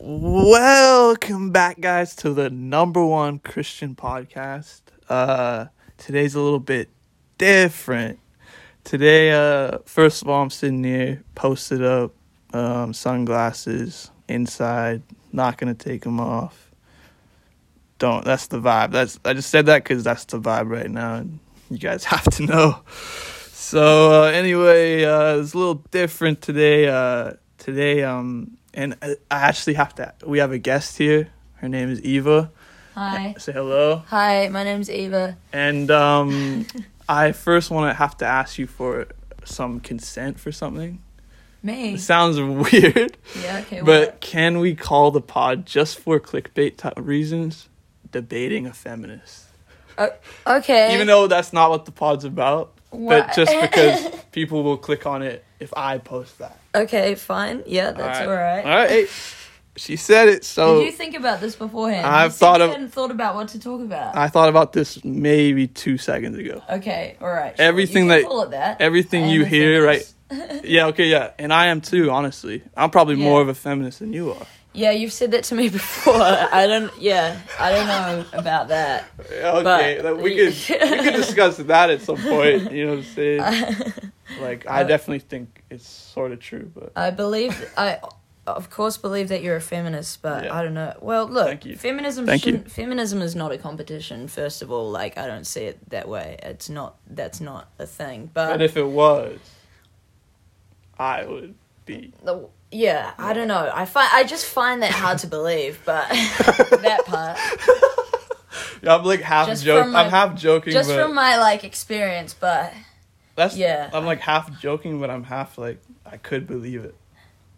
Welcome back, guys, to the number one Christian podcast. Uh, today's a little bit different. Today, uh, first of all, I'm sitting here, posted up, um, sunglasses inside. Not gonna take them off. Don't. That's the vibe. That's. I just said that because that's the vibe right now, and you guys have to know. So uh, anyway, uh, it's a little different today. Uh, today, um, and I actually have to. We have a guest here. Her name is Eva. Hi. Say hello. Hi, my name's Eva. And um, I first want to have to ask you for some consent for something. Me. It sounds weird, Yeah, okay. but what? can we call the pod just for clickbait type reasons? Debating a feminist, Uh, okay. even though that's not what the pod's about. But just because people will click on it if I post that. Okay, fine. Yeah, that's alright. All right. Hey, she said it, so Did you think about this beforehand? I've You said thought you of- hadn't thought about what to talk about. I thought about this maybe two seconds ago. okay, alright. sure. Everything you can that- call it that. everything I am you a hear, feminist. Yeah, okay, yeah. And I am too, honestly. I'm probably Yeah. more of a feminist than you are. Yeah, you've said that to me before. I don't. Yeah, I don't know about that. Okay, But- that- we could we could discuss that at some point. You know what I'm saying? Like, I Uh, definitely think it's sort of true, but I believe I of course believe that you're a feminist, but Yeah. I don't know. Well, look, Thank you. feminism Thank you. shouldn't feminism is not a competition first of all. Like I don't see it that way. It's not that's not a thing. But, but if it was, I would be. the, yeah, I don't know. I find I just find that hard to believe, but that part I'm like half joking. I'm half joking, just but from my like experience, but that's yeah. I'm like half joking, but I'm half like I could believe it,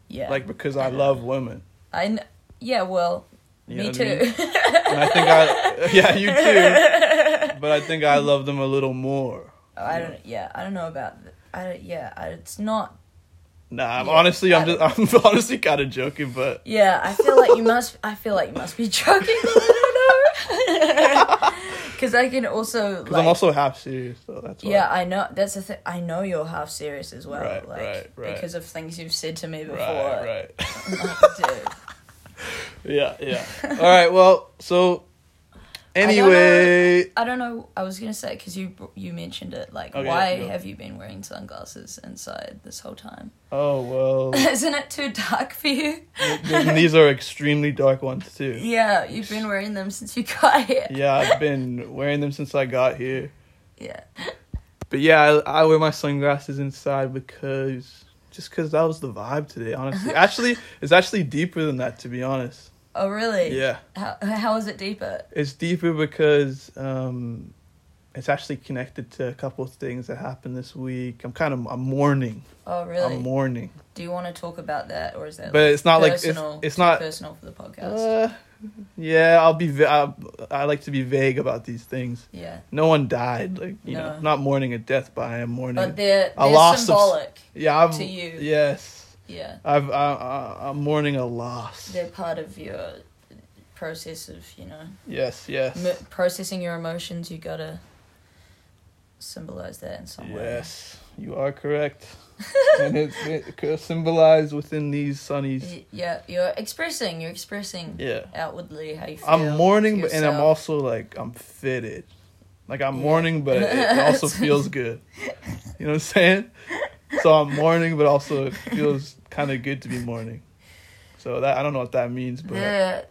yeah. like because I love women. I kn- yeah, well, You me what I too. mean? And I think I yeah you too, but I think I love them a little more. Oh, I don't yeah, I don't know about I don't, yeah, I, it's not Nah, I'm Yeah, honestly, I'm just, I'm honestly kind of joking, but Yeah, I feel like you must. I feel like you must be joking. I don't know. Because I can also because like. I'm also half serious, so that's why. yeah, I know. That's the thing. I know you're half serious as well. Right, like right, right. because of things you've said to me before. right, right. Like, yeah, yeah. All right, well, so don't know. anyway, I don't know. I was gonna say because you you mentioned it. Like, Okay, why go. have you been wearing sunglasses inside this whole time? oh well, Isn't it too dark for you? th- these are extremely dark ones too. Yeah, you've been wearing them since you got here. Yeah, I've been wearing them since I got here. Yeah. But yeah, I, I wear my sunglasses inside because just because that was the vibe today. Honestly, actually, it's actually deeper than that. To be honest, Oh really? yeah, How how is it deeper? it's deeper because um, it's actually connected to a couple of things that happened this week. I'm kind of I'm mourning. Oh really? I'm mourning, Do you want to talk about that, or is that? but it's not like it's personal, it's not. personal for the podcast. Uh, yeah, I'll be. Va- I, I like to be vague about these things. yeah, No one died, like you know, No. not mourning a death, but I am mourning. but they're a they're loss of- symbolic. yeah, I've, to you. Yes, yeah, I've. I, I, I'm mourning a loss. they're part of your process of you know Yes, yes, m- processing your emotions. You gotta symbolize that in some way. yes. You are correct, and it's it symbolized within these sunnies. Yeah, you're expressing. You're expressing Yeah, outwardly how you feel. I'm mourning, but and I'm also like I'm fitted. Like I'm Yeah. mourning, but it, it also feels good. You know what I'm saying? So I'm mourning, but also it feels kind of good to be mourning. So that I don't know what that means, but The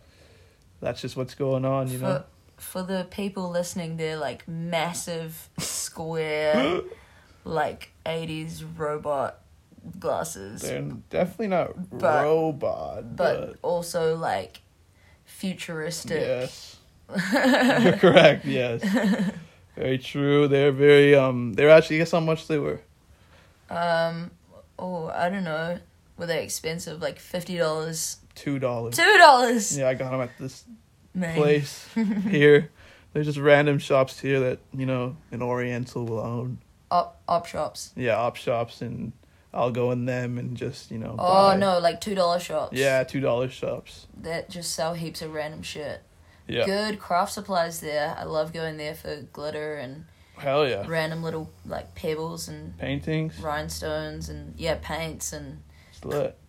that's just what's going on, you for, know. for the people listening, they're like massive square, like eighties robot glasses, They're definitely not But- robot, but but, also like futuristic. yes, you're correct. Yes, very true. They're very um. They're actually guess how much they were. Um, oh, I don't know. Were they expensive? Like fifty dollars, Two dollars. two dollars. Yeah, I got them at this Man. place here. There's just random shops here that you know an Oriental will own. Op op shops. Yeah, op shops, and I'll go in them and just you know. Oh buy- no, like two dollar shops. Yeah, two dollar shops. That just sell heaps of random shit. Yeah. Good craft supplies there. I love going there for glitter and Hell yeah. random little like pebbles and Paintings. rhinestones and yeah, paints and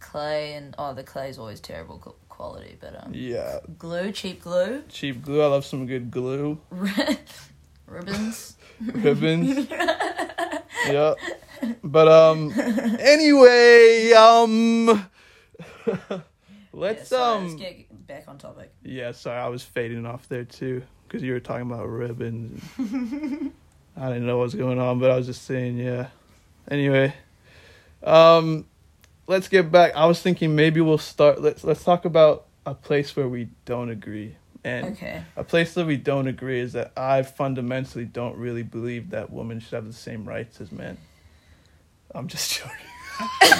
Clay and oh, the clay is always terrible quality, but um, Yeah, glue, cheap glue, cheap glue. I love some good glue. ribbons. ribbons. yeah. But um anyway, um let's Yeah, sorry, um let's get back on topic. Yeah, sorry, I was fading off there too cuz you were talking about ribbons. I didn't know what was going on, but I was just saying, yeah. Anyway, um let's get back. I was thinking maybe we'll start let's let's talk about a place where we don't agree. And Okay. a place that we don't agree is that I fundamentally don't really believe that women should have the same rights as men. I'm just joking.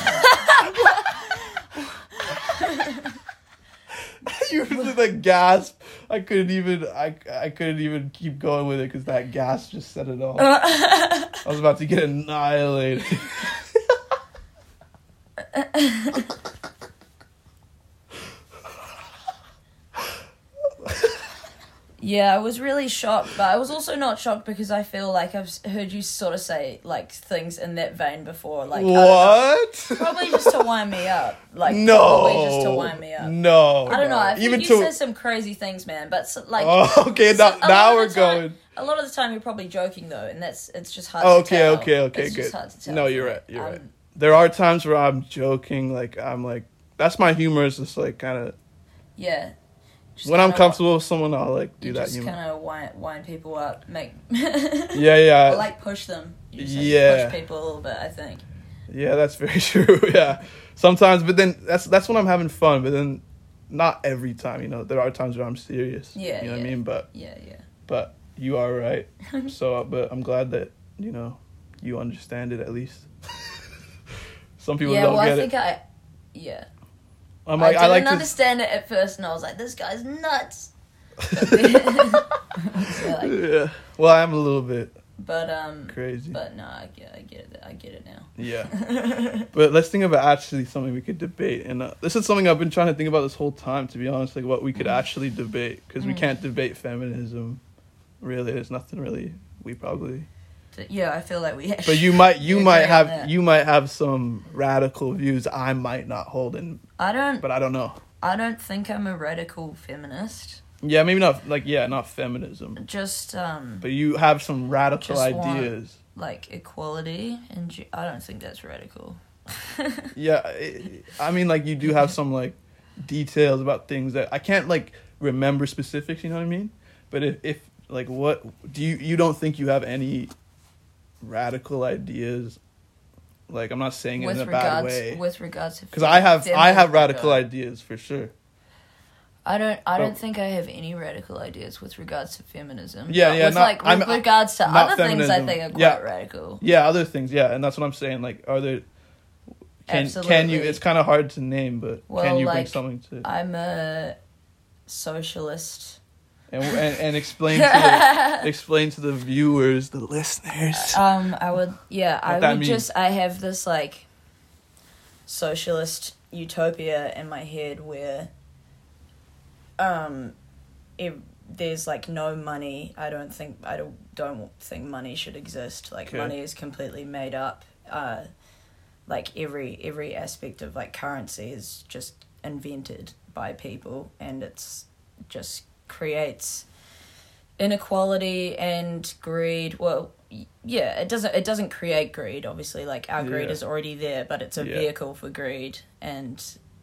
you did the gasp. I couldn't even. I I couldn't even keep going with it because that gasp just set it off. Uh, I was about to get annihilated. Yeah, I was really shocked, but I was also not shocked because I feel like I've heard you sort of say like things in that vein before. Like I don't know, what? probably just to wind me up. Like no. probably just to wind me up. No. I don't know. no. I think Even you to. said some crazy things, man. But s like, oh, okay. so Now, a lot now of we're the time- going. A lot of the time, you're probably joking though, and that's it's just hard. To okay, tell. okay, okay, It's good. just hard to tell No, you're right. You're Um, right. There are times where I'm joking, like I'm like that's my humor. Is just like kind of Yeah. Just when I'm comfortable with someone, I'll like do you that just kind of wind, wind people up, make Yeah, yeah, or like push them. You just to Yeah. push people a little bit. I think. yeah. That's very true. Yeah, sometimes, but then that's that's when I'm having fun. But then not every time. You know, there are times where I'm serious. Yeah, you know what I mean. But Yeah, yeah. but you are right. so, uh, but I'm glad that you know you understand it at least. Some people yeah, don't well, get I think it. I. Yeah. I'm like I I, didn't like to. understand it at first, and I was like, "This guy's nuts." But, then- So, like, Yeah. Well, I'm a little bit but um, crazy. but no, I get, I get it, I get it now. Yeah. But let's think about actually something we could debate, and uh, this is something I've been trying to think about this whole time. To be honest, like what we could actually debate, because we Mm. can't debate feminism. Really, there's nothing really we probably. Yeah, I feel like we. But you might, you might have, that. you might have some radical views I might not hold, in, I don't. but I don't know. I don't think I'm a radical feminist. Yeah, maybe not like yeah, not feminism, Just um, but you have some radical Just want- ideas. like equality, and I don't think that's radical. Yeah, it, I mean, like you do have some like details about things that I can't like remember specifics. You know what I mean? But if if like what do you you don't think you have any radical ideas? Like I'm not saying it with in a bad way with regards to because I have I have radical ideas for sure. I don't. I But- don't think I have any radical ideas with regards to feminism. Yeah, yeah, With not- like with I'm- regards to other things, I think are quite Yeah. radical. Yeah, other things. Yeah, and that's what I'm saying. Like, are there? Can can you? It's kind of hard to name, but Well, can you bring something to I'm a socialist. And and, and explain to the explain to the viewers, the listeners. Um, I would. Yeah, I would means. just. I have this like socialist utopia in my head where um, if there's like no money. I don't think. I don't don't think money should exist. Like Okay. money is completely made up. Uh, like every every aspect of like currency is just invented by people, and it's just creates inequality and greed. Well, yeah, it doesn't it doesn't create greed. Obviously, like our greed Yeah. is already there, but it's a Yeah. vehicle for greed and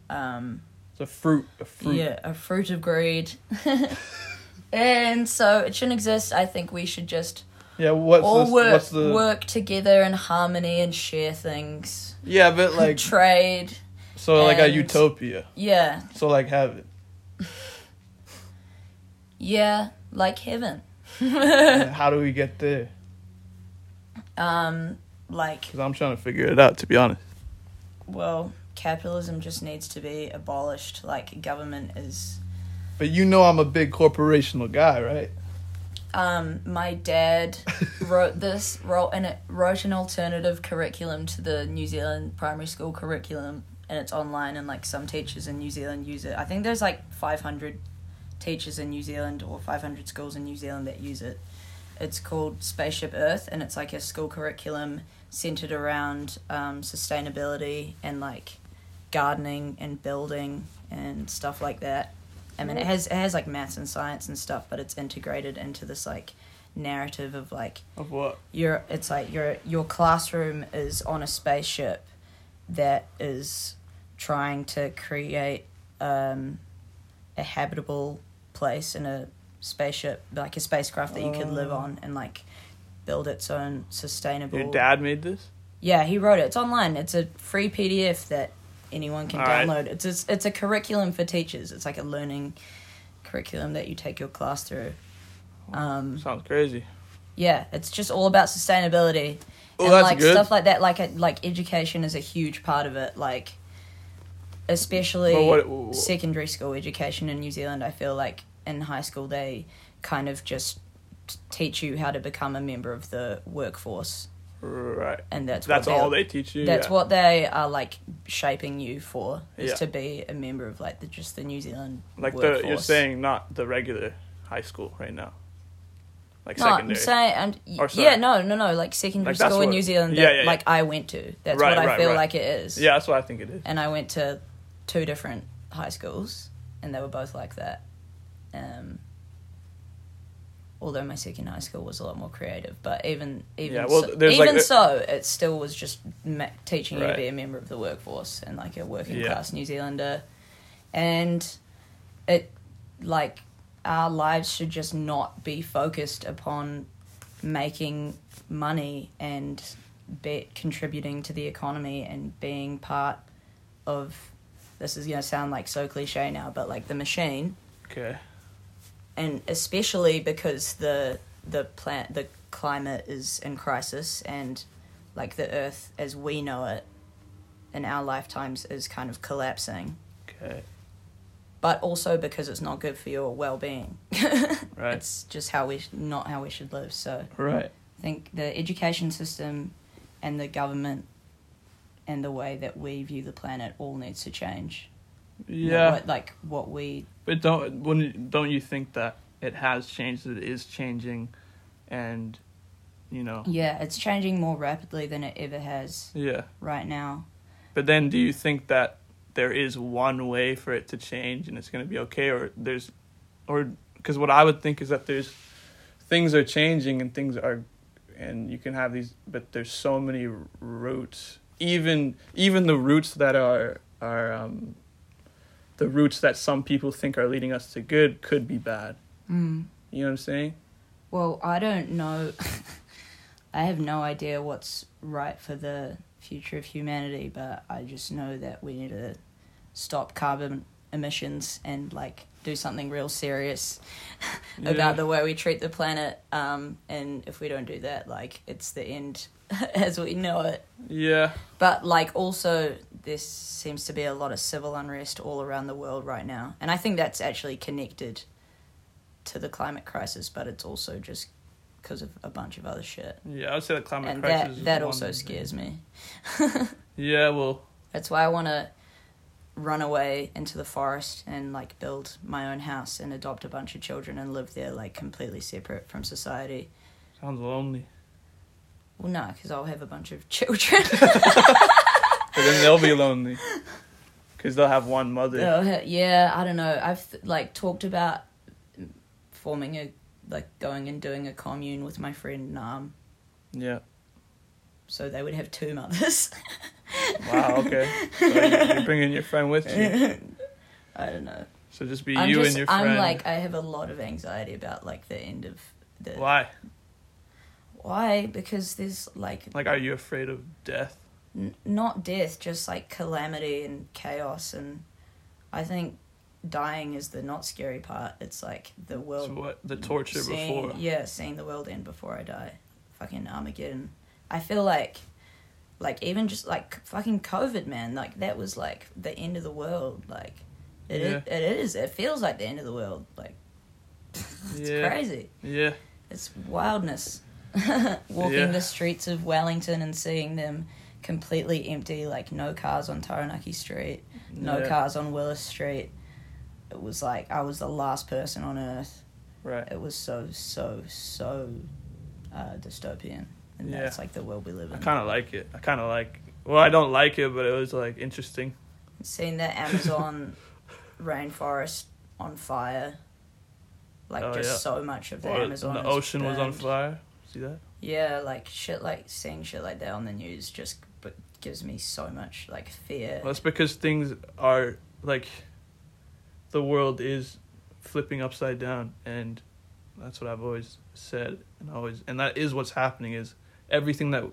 um It's a fruit. A fruit. yeah, a fruit of greed. and so it shouldn't exist. I think we should just Yeah. What's all the, work what's the? work together in harmony and share things. Yeah, but like trade. so, like a utopia. Yeah, So like have it. Yeah, like heaven. How do we get there? Um, like Because I'm trying to figure it out. To be honest. well, capitalism just needs to be abolished. Like government is. But you know I'm a big corporational guy, right? Um, my dad wrote this wrote and it wrote an alternative curriculum to the New Zealand primary school curriculum, and it's online. And like some teachers in New Zealand use it. I think there's like five hundred teachers in New Zealand or five hundred schools in New Zealand that use it. It's called Spaceship Earth, and it's like a school curriculum centered around um, sustainability and like gardening and building and stuff like that. I mean, it has it has like maths and science and stuff, but it's integrated into this like narrative of like Of what? your it's like your your classroom is on a spaceship that is trying to create um, a habitable place in a spaceship like a spacecraft that you could live Oh. on and like build its own sustainable Your dad made this? yeah he wrote it it's online it's a free pdf that anyone can Alright. download it's a, it's a curriculum for teachers it's like a learning curriculum that you take your class through um, Sounds crazy. yeah, it's just all about sustainability. Oh, and like good. stuff like that, like a, like education is a huge part of it. Like, especially But what- secondary school education in New Zealand, I feel like in high school they kind of just teach you how to become a member of the workforce, Right. and that's That's all they're- teach you. That's yeah. what they are like shaping you for is Yeah. to be a member of like the just the New Zealand Like workforce. the you're saying not the regular high school right now. Like No, secondary. I'm saying, I'm, Or yeah, no, no, no, like secondary Like, school in New Zealand that, yeah, yeah, yeah. like, I went to. That's Right, what I right, feel right. like it is. yeah, that's what I think it is. And I went to two different high schools, and they were both like that. Um, although my second high school was a lot more creative, but even even Yeah, well, so, like, even the- so, it still was just ma- teaching you to be a member of the workforce and like a working Yeah. class New Zealander, and it like our lives should just not be focused upon making money and be contributing to the economy and being part of this is going to sound like so cliche now but like the machine Okay. and especially because the the plant the climate is in crisis and like the earth as we know it in our lifetimes is kind of collapsing Okay. but also because it's not good for your well-being Right. it's just how we sh- not how we should live so Right. I think the education system and the government and the way that we view the planet all needs to change. Yeah. what, like what we But don't when don't you think that it has changed? That it is changing, and you know. yeah, it's changing more rapidly than it ever has Yeah. right now. But then, do you think that there is one way for it to change and it's going to be okay, or there's, or because what I would think is that there's things are changing and things are, and you can have these, but there's so many routes. Even even the routes that are are um, the routes that some people think are leading us to good could be bad. Mm. You know what I'm saying? Well, I don't know. I have no idea what's right for the future of humanity, but I just know that we need to stop carbon emissions and like do something real serious Yeah. about the way we treat the planet. Um, and if we don't do that, like it's the end as we know it. Yeah. But like also, this seems to be a lot of civil unrest all around the world right now, and I think that's actually connected to the climate crisis. But it's also just because of a bunch of other shit, Yeah, I would say the climate and crisis. that is that also thing. scares me. Yeah, well, That's why I want to run away into the forest and like build my own house and adopt a bunch of children and live there like completely separate from society. sounds lonely. Well, no, because I'll have a bunch of children. But then they'll be lonely because they'll have one mother. Oh, yeah, I don't know. I've like talked about forming a like going and doing a commune with my friend Nam, Yeah. so they would have two mothers. Wow. Okay. So you- you're bringing your friend with you. I don't know. So just be I'm you just, and your friend. I'm like I have a lot of anxiety about like the end of the Why? Why because there's like Like, are you afraid of death? n- not death, just like calamity and chaos, and I think dying is the not scary part. It's like the world So what? The torture seeing, before. Yeah, seeing the world end before I die. Fucking Armageddon. I feel like, like even just like fucking COVID, man. Like that was like the end of the world. Like, it Yeah. it is. It feels like the end of the world. Like, it's Yeah. crazy. Yeah. It's wildness. Walking Yeah. the streets of Wellington and seeing them completely empty, like no cars on Taranaki Street, no Yeah. cars on Willis Street. It was like I was the last person on earth. Right. It was so, so, so uh, dystopian. And Yeah. that's like the world we live in. I kind of like it. I kind of like. Well, I don't like it, but it was like interesting. Seen the Amazon rainforest on fire. Like Oh, just so much of the Or Amazon. the ocean was on fire. See that? Yeah, like shit, like seeing shit like that on the news just but gives me so much like fear. Well, that's because things are like the world is flipping upside down, and that's what I've always said, and always, and that is what's happening. Is everything that,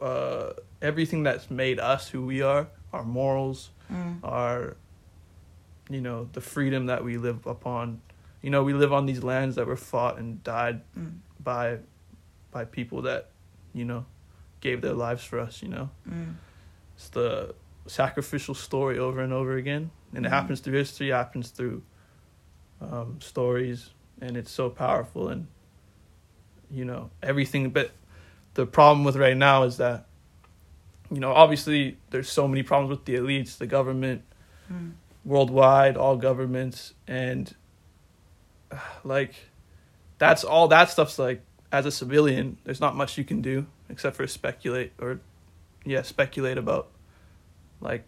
uh, everything that's made us who we are, our morals, Mm. our, you know, the freedom that we live upon. You know, we live on these lands that were fought and died Mm. By, by people that, you know, gave their lives for us. You know Mm. it's the sacrificial story over and over again and it Mhm. happens through history it happens through um, stories and it's so powerful and you know everything but the problem with right now is that you know obviously there's so many problems with the elites the government Mm. worldwide all governments and like that's all that stuff's like as a civilian there's not much you can do except for speculate or yeah speculate about like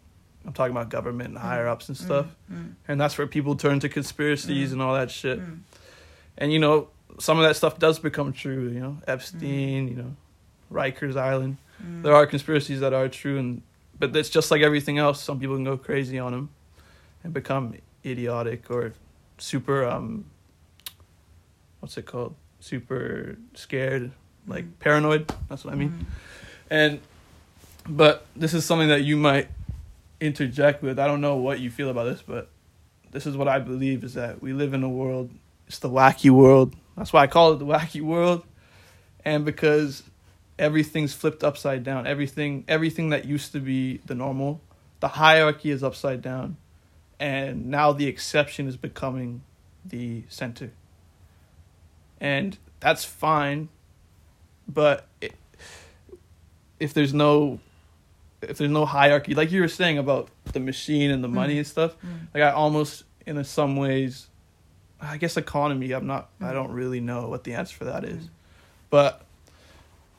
i'm talking about government and higher ups and stuff Mm. and that's where people turn to conspiracies Mm. and all that shit Mm. and you know some of that stuff does become true you know epstein you know rikers island Mm. there are conspiracies that are true and but it's just like everything else some people can go crazy on them and become idiotic or super um what's it called? Super scared like Mm. paranoid. That's what i mean. Mm. and but this is something that you might interject with. I don't know what you feel about this but this is what i believe is that we live in a world it's the wacky world. That's why i call it the wacky world. And because everything's flipped upside down. Everything everything that used to be the normal the hierarchy is upside down. And now the exception is becoming the center and that's fine but it, if there's no if there's no hierarchy like you were saying about the machine and the money Mm. and stuff Mm. like i almost in a, some ways i guess economy i'm not i Mm. don't really know what the answer for that is Mm. but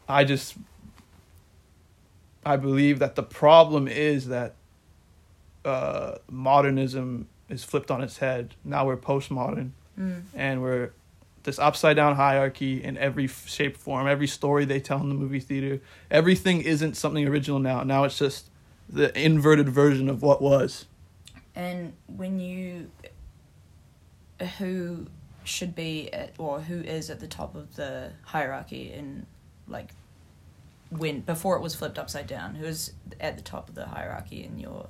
i just i believe that the problem is that uh modernism is flipped on its head now we're postmodern Mm. and we're this upside down hierarchy in every shape form every story they tell in the movie theater. Everything isn't something original now. Now it's just the inverted version of what was. And when you, uh, who should be at, or who is at the top of the hierarchy in, like, when before it was flipped upside down, who is at the top of the hierarchy in your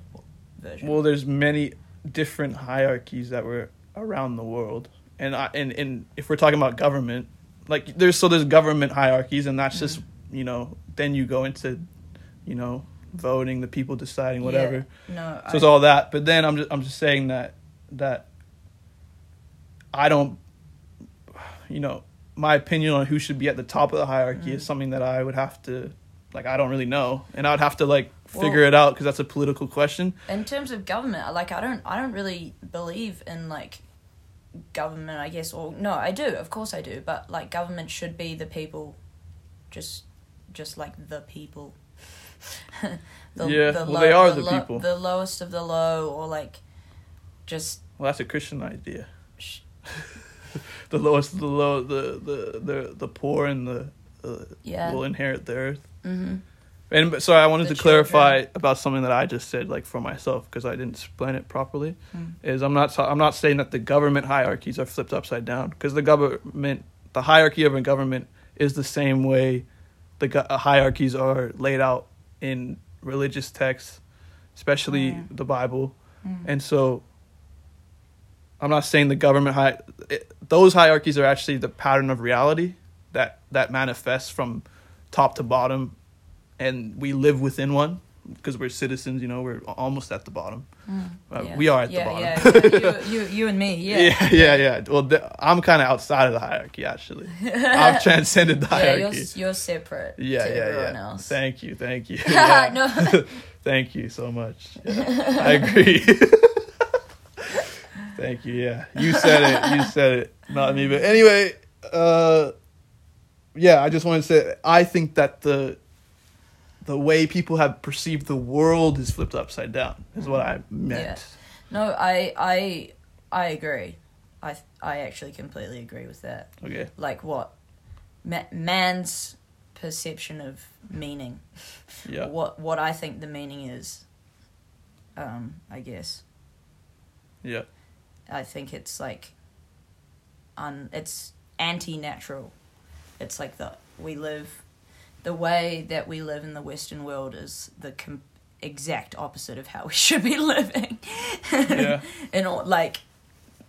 version? well there's many different hierarchies that were around the world and I, and and if we're talking about government like there's so there's government hierarchies and that's just you know then you go into you know voting the people deciding whatever. Yeah, no, so it's all that but then i'm just i'm just saying that that i don't you know my opinion on who should be at the top of the hierarchy Mm. is something that i would have to like i don't really know. And i would have to like Well- figure it out because that's a political question. In terms of government like i don't i don't really believe in like government i guess or no i do of course i do but like government should be the people just just like the people Yeah, well, they are the people. the lowest of the low or like just well that's a christian idea sh- the lowest of the low the the the, the poor and the uh, yeah will inherit the earth mm-hmm. And sorry, I wanted The to clarify about something that I just said, like for myself, because I didn't explain it properly. Mm. Is I'm not I'm not saying that the government hierarchies are flipped upside down, because the government, the hierarchy of a government is the same way the uh, hierarchies are laid out in religious texts, especially Mm. the Bible, Mm. and so. I'm not saying the government hi- it, those hierarchies are actually the pattern of reality that that manifests from top to bottom and we live within one because we're citizens. You know, we're almost at the bottom. Mm. Uh, Yeah. We are at yeah, the bottom. yeah, yeah. You, you, you and me yeah yeah, yeah, yeah. Well, th- I'm kind of outside of the hierarchy. Actually, I've transcended the yeah you're, hierarchy. you're separate Yeah, to yeah, everyone yeah. else Thank you, thank you. No thank you so much. I agree. thank you. Yeah, you said it. You said it, not me. But anyway, uh, yeah, I just want to say I think that the the way people have perceived the world is flipped upside down. Is what I meant. No, I I I agree. I I actually completely agree with that. Okay. Like what Ma- man's perception of meaning. Yeah. What what I think the meaning is. Um, I guess Yeah. I think it's like, un it's anti-natural. It's like the we live, the way that we live in the Western world is the com- exact opposite of how we should be living. Yeah. in all, like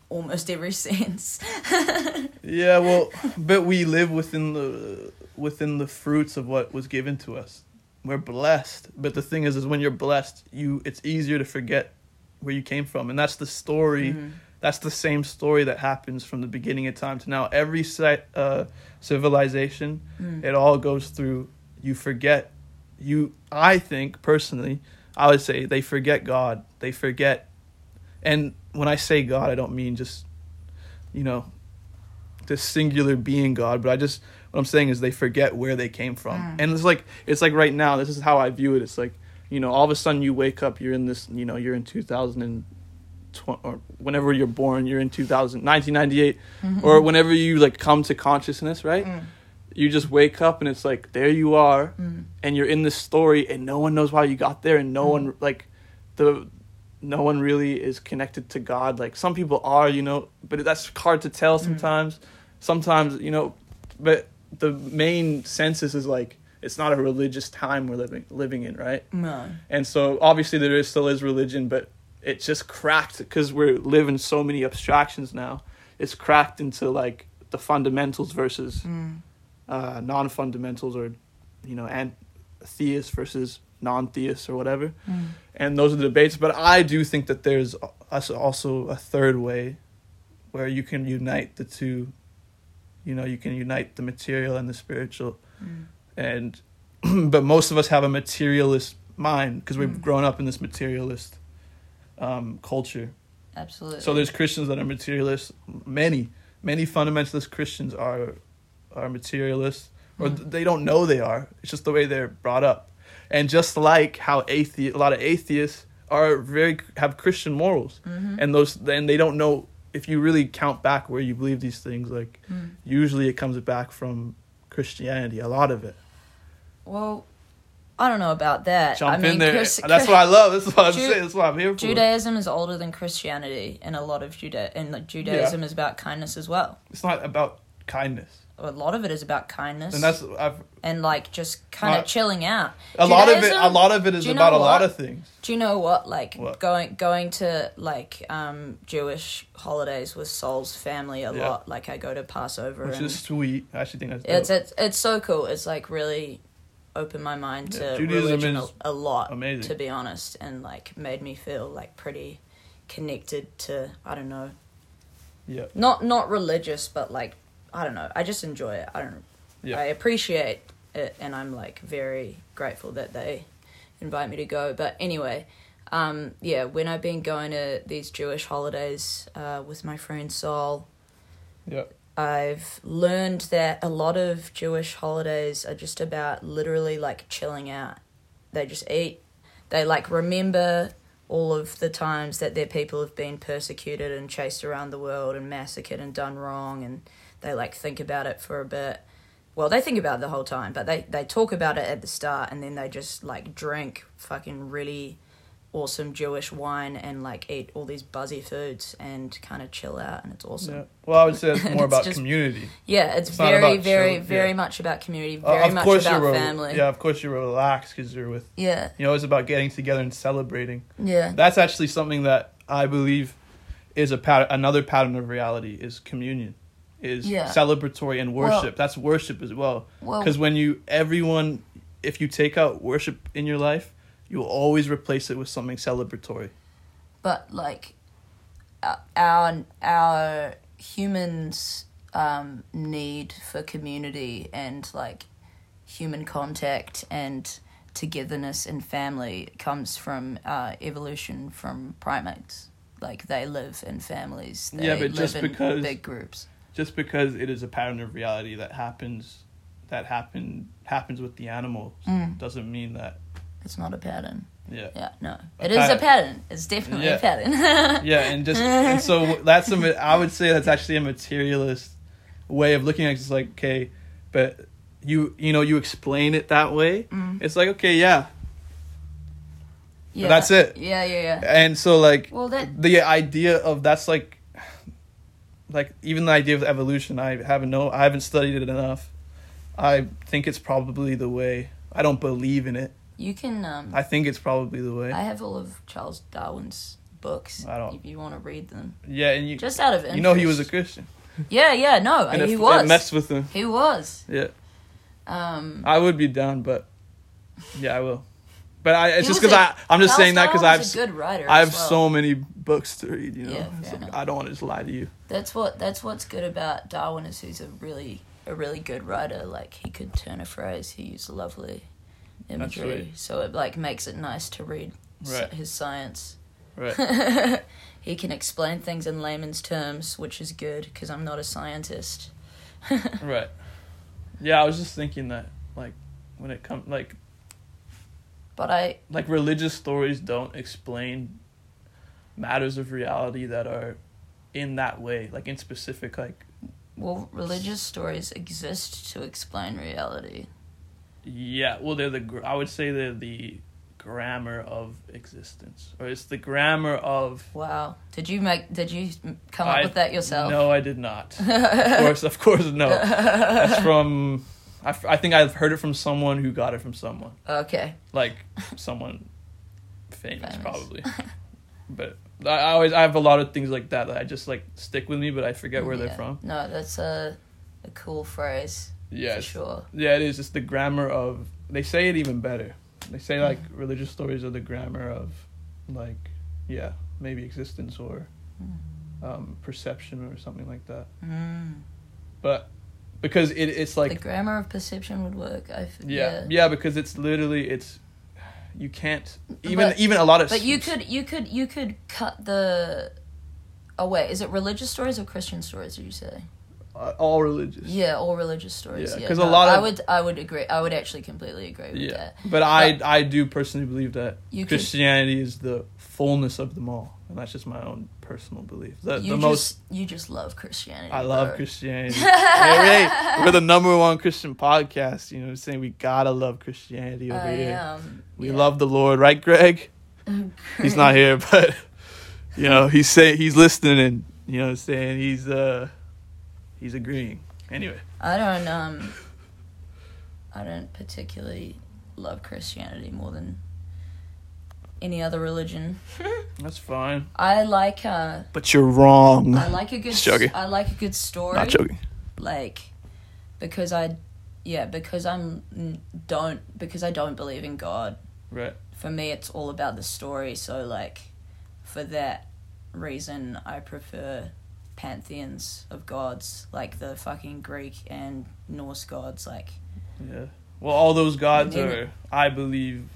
almost every sense. Yeah, well, but we live within the within the fruits of what was given to us. We're blessed, but the thing is, is when you're blessed, you it's easier to forget where you came from, and that's the story. Mm. That's the same story that happens from the beginning of time to now. Every si- uh, civilization, Mm. it all goes through. You forget. You, I think personally, I would say they forget God. They forget, and when I say God, I don't mean just, you know, this singular being God, but I just what I'm saying is they forget where they came from. Mm. And it's like it's like right now, this is how I view it. It's like, you know, all of a sudden you wake up, you're in this, you know, you're in 2020 or whenever you're born, you're in 2000 1998 or whenever you like come to consciousness, right? Mm. You just wake up and it's like there you are Mm. and you're in this story and no one knows why you got there and no one like the no one really is connected to God. Like some people are, you know, but that's hard to tell sometimes. Sometimes, you know, but the main census is like it's not a religious time we're living living in, right? No. And so obviously there is still is religion, but it's just cracked because we're living so many abstractions now. It's cracked into like the fundamentals versus Mm. uh, non-fundamentals, or you know, and theists versus non-theists or whatever. Mm. And those are the debates. But I do think that there's also a third way, where you can unite the two. You know, you can unite the material and the spiritual Mm. and but most of us have a materialist mind because we've Mm. grown up in this materialist um, culture. Absolutely. So there's Christians that are materialists. Many, many fundamentalist Christians are are materialists, or Mm. they don't know they are. It's just the way they're brought up. And just like how athe- a lot of atheists are very have Christian morals, Mhm. and those then they don't know if you really count back where you believe these things. Like Mm. usually it comes back from Christianity. A lot of it. Well, I don't know about that. jump I mean, in there. Chris- That's what I love. This is what I'm Ju- saying. That's what I'm here for. Judaism is older than Christianity, and a lot of Juda and like Judaism is about kindness as well. It's not about kindness, A lot of it is about kindness, and that's I've, and like just kind of chilling out. a lot of it. A lot of it is about a lot of things. Do you know what? Like What? going going to like um Jewish holidays with Saul's family a Yeah. lot. Like I go to Passover, Which and is sweet. I actually think that's it's it's it's so cool. It's like really opened my mind to Judaism religion a, a lot. amazing. to be honest, and like made me feel like pretty connected to I don't know, yeah, not not religious, but like I don't know. I just enjoy it. I don't. Yeah. I appreciate it, and I'm like very grateful that they invite me to go. But anyway, um, yeah, when I've been going to these Jewish holidays uh, with my friend Saul, yeah, I've learned that a lot of Jewish holidays are just about literally like chilling out. They just eat. They like remember all of the times that their people have been persecuted and chased around the world and massacred and done wrong and they like think about it for a bit. Well, they think about it the whole time, but they they talk about it at the start and then they just like drink fucking really awesome Jewish wine and like eat all these buzzy foods and kind of chill out and it's awesome. yeah. Well, I would say it's more It's about just- community. Yeah, it's, It's very, very, show- very yeah. much about community. Uh, Very of much about re- family. Yeah, of course you're relaxed because you're with. yeah, You know, it's about getting together and celebrating. yeah, That's actually something that I believe is a pat- another pattern of reality is communion, is Yeah. celebratory and Well- worship. That's worship as well. Well- Because when you everyone, if you take out worship in your life, you will always replace it with something celebratory. but like uh, our our humans um, need for community and like human contact and togetherness and family comes from uh, evolution from primates. Like they live in families. They Yeah, but live just in because- big groups. Just because it is a pattern of reality that happens that happen happens with the animals Mm. doesn't mean that It's not a pattern. yeah Yeah, no. A It is a pattern. pattern. It's definitely Yeah. a pattern. yeah and just and so that's a i would say that's actually a materialist way of looking at it it's like okay but you you know you explain it that way Mm. it's like okay yeah yeah. that's it. Yeah, yeah, yeah. and so like Well, that the idea of that's like like even the idea of evolution i haven't know i haven't studied it enough i think it's probably the way i don't believe in it you can. Um, i think it's probably the way I have all of Charles Darwin's books. I don't- If you want to read them, yeah and you just out of interest. you know he was a christian Yeah, yeah. No, and he it, was. it messed with him he was. yeah Um, i would be down but yeah i will but i it's just because I, I'm just Charles saying that because i've a good writer. i have well. so many books to read you know Yeah, like, i don't want to just lie to you That's what that's what's good about Darwin is he's a really a really good writer. Like he could turn a phrase. He used lovely imagery, so it like makes it nice to read Right. his science. right he can explain things in layman's terms, which is good because I'm not a scientist. Right. Yeah, I was just thinking that, like, when it comes, like, But I like religious stories don't explain matters of reality that are in that way, like in specific, like, well, religious stories exist to explain reality. Yeah. Well, they're the. I would say they're the grammar of existence, or it's the grammar of. Wow, did you make? Did you come up I- with that yourself? No, I did not. of course, of course, no. That's from. I, I think I've heard it from someone who got it from someone. Okay. like someone famous, Famous. probably. but I I always I have a lot of things like that that I just like stick with me, but I forget where Yeah. they're from. No, that's a a cool phrase Yeah, sure. yeah, it is. It's the grammar of. They say it even better. They say like Mm. religious stories are the grammar of, like, yeah, maybe existence or, Mm. um, perception or something like that. Mm. But because it it's like the grammar of perception would work. I f- yeah, yeah because it's literally it's you can't even But- even a lot of But you could you could you could cut the. Oh wait, is it religious stories or Christian stories? Did you say? Uh, all religious Yeah, all religious stories. Yeah, Yeah, 'cause a lot I of- would I would agree. I would actually completely agree with Yeah, that. but I I do personally believe that Christianity is the fullness of them all, and that's just my own personal belief. The, you the just most you just love Christianity. I love bro. Christianity. hey, hey, we're the number one Christian podcast. You know, what I'm saying we gotta love Christianity over I here. We yeah. love the Lord, right, Greg? He's not here, but you know he's saying he's listening, and you know, what I'm saying he's uh he's agreeing. Anyway, I don't um I don't particularly love Christianity more than any other religion. that's fine. I like uh But you're wrong. I like a good Just joking. I like a good story. Not joking. Like because I yeah, because I'm don't because I don't believe in God. Right. For me it's all about the story, so like for that reason I prefer pantheons of gods like the fucking Greek and Norse gods like Yeah. Well, all those gods are, I believe,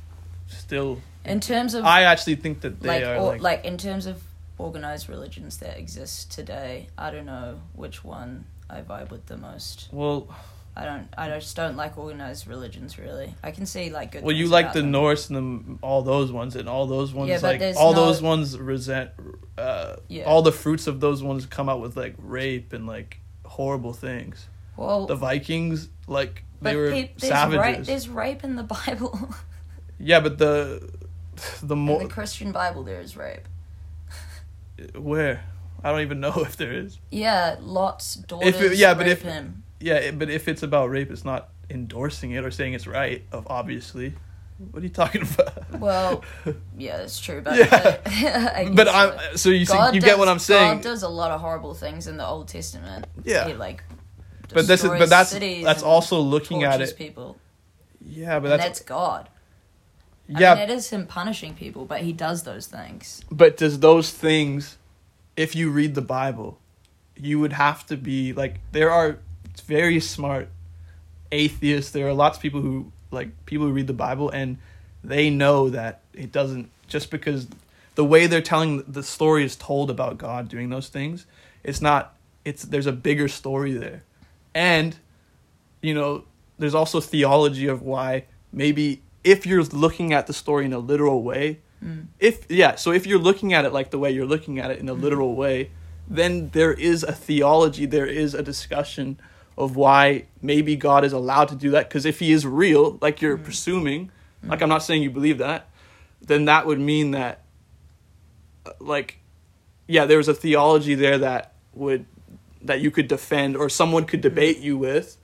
still. in terms of I actually think that they like are or, like, like in terms of organized religions that exist today i don't know which one i vibe with the most Well, i don't i just don't like organized religions really i can see like good well, you like the them. Norse and the, all those ones, and all those ones Yeah, like all no- those ones resent. Uh, Yeah. All the fruits of those ones come out with like rape and like horrible things. well The Vikings, like they were there's rape, savages. there's rape in the bible yeah, but the the more the christian bible there is rape where I don't even know if there is. yeah lot's daughters yeah, but if- him Yeah, but if it's about rape, it's not endorsing it or saying it's right. Of obviously, what are you talking about? well yeah that's true but Yeah. but, I but. I'm so you see, you get what I'm saying. God does a lot of horrible things in the Old Testament. Yeah. He like but this is destroys but that's cities that's also looking at it. people. Yeah, but that's, that's God. yeah. I mean, it is him punishing people, but he does those things. but does those things, if you read the Bible, you would have to be like there are very smart atheists. There are lots of people who like people who read the Bible and they know that it doesn't just because the way they're telling the story is told about God doing those things. It's not. It's there's a bigger story there, and you know there's also theology of why maybe if you're looking at the story in a literal way, Mm. if yeah, so if you're looking at it like the way you're looking at it in a literal way, then there is a theology, there is a discussion of why maybe God is allowed to do that. Because if he is real, like you're mm. presuming, mm. like I'm not saying you believe that, then that would mean that uh, like yeah, there was a theology there that would that you could defend or someone could mm. debate you with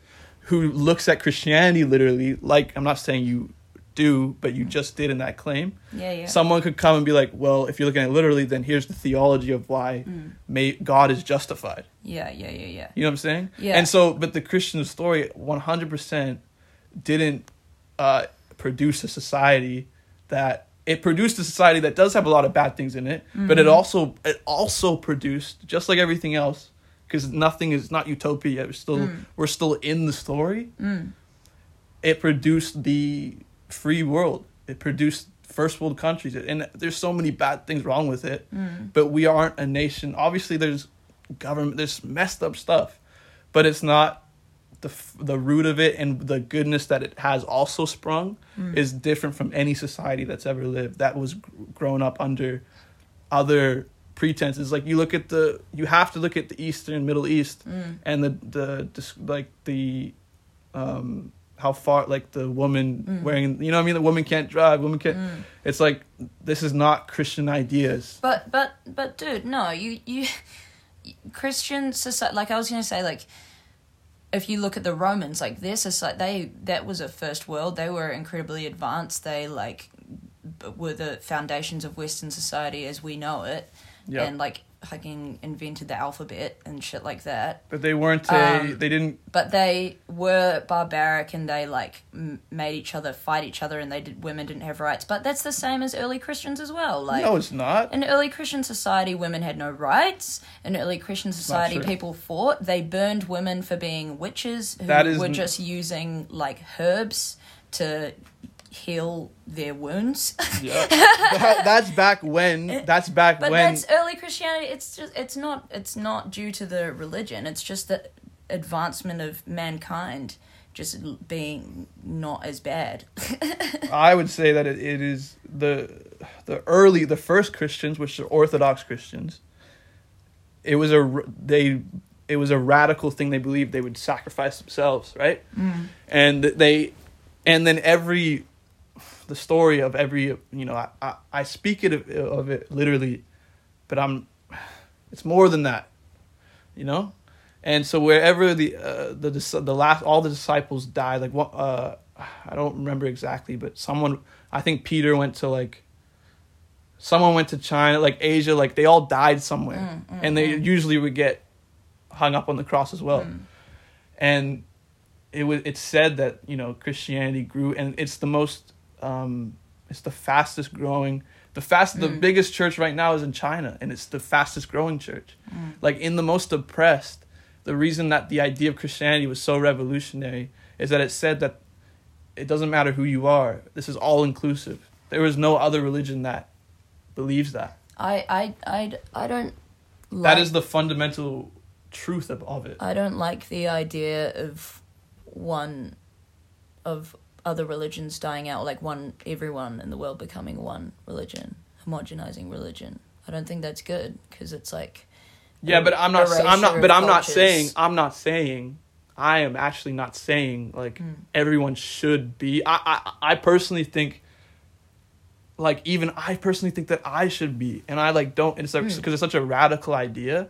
who looks at Christianity literally like I'm not saying you do, but you just did in that claim. Yeah, yeah. Someone could come and be like, "Well, if you're looking at it literally, then here's the theology of why Mm. may, God is justified." yeah, yeah, yeah, yeah. You know what I'm saying? Yeah. And so, but the Christian story 100% didn't uh, produce a society that it produced a society that does have a lot of bad things in it, but it also it also produced just like everything else because nothing is not utopia. We're still we're still in the story. Mm. It produced the free world. It produced first world countries, and there's so many bad things wrong with it. Mm. But we aren't a nation. Obviously, there's government. There's messed up stuff, but it's not the the root of it and the goodness that it has also sprung Mm. is different from any society that's ever lived that was grown up under other pretenses like you look at the you have to look at the eastern middle east Mm. and the the like the um how far like the woman Mm. wearing you know what i mean the woman can't drive woman can't Mm. it's like this is not christian ideas But but but dude, no, you you Christian society. Like I was gonna say, like if you look at the Romans, like their society, they that was a first world. They were incredibly advanced. They like were the foundations of Western society as we know it, yeah and like fucking invented the alphabet and shit like that. but they weren't a, Um, they didn't But they were barbaric and they like m- made each other fight each other, and they did women didn't have rights. But that's the same as early Christians as well. Like no it's not in early Christian society, women had no rights. In early Christian society, people fought. They burned women for being witches who were just using like herbs to heal their wounds. Yeah, that, that's back when. Eh, that's back but when. that's early Christianity. It's just it's not it's not due to the religion. It's just the advancement of mankind just being not as bad. I would say that it, it is the the early the first Christians, which are Orthodox Christians. It was a r- they it was a radical thing. They believed they would sacrifice themselves, right? Mm. And they, and then every, the story of every you know I I, I speak it of, of it literally, but I'm, it's more than that, you know. And so wherever the uh, the the last all the disciples died, like what uh, I don't remember exactly, but someone I think Peter went to like. Someone went to China, like Asia, like they all died somewhere, Mm, mm, and they mm. usually would get hung up on the cross as well. Mm. And it was it's said that you know Christianity grew, and it's the most um, it's the fastest growing, the fast the Mm. biggest church right now is in China, and it's the fastest growing church Mm. like in the most oppressed the reason that the idea of christianity was so revolutionary is that it said that it doesn't matter who you are this is all inclusive there is no other religion that believes that I I I I don't. that like- is the fundamental truth of, of it I don't like the idea of one of other religions dying out, like one everyone in the world becoming one religion, homogenizing religion. I don't think that's good because it's like yeah but i'm not i'm not but i'm not saying i'm not saying i am actually not saying like Mm. everyone should be I, I i personally think like even i personally think that i should be and i like don't it's like Mm. because it's such a radical idea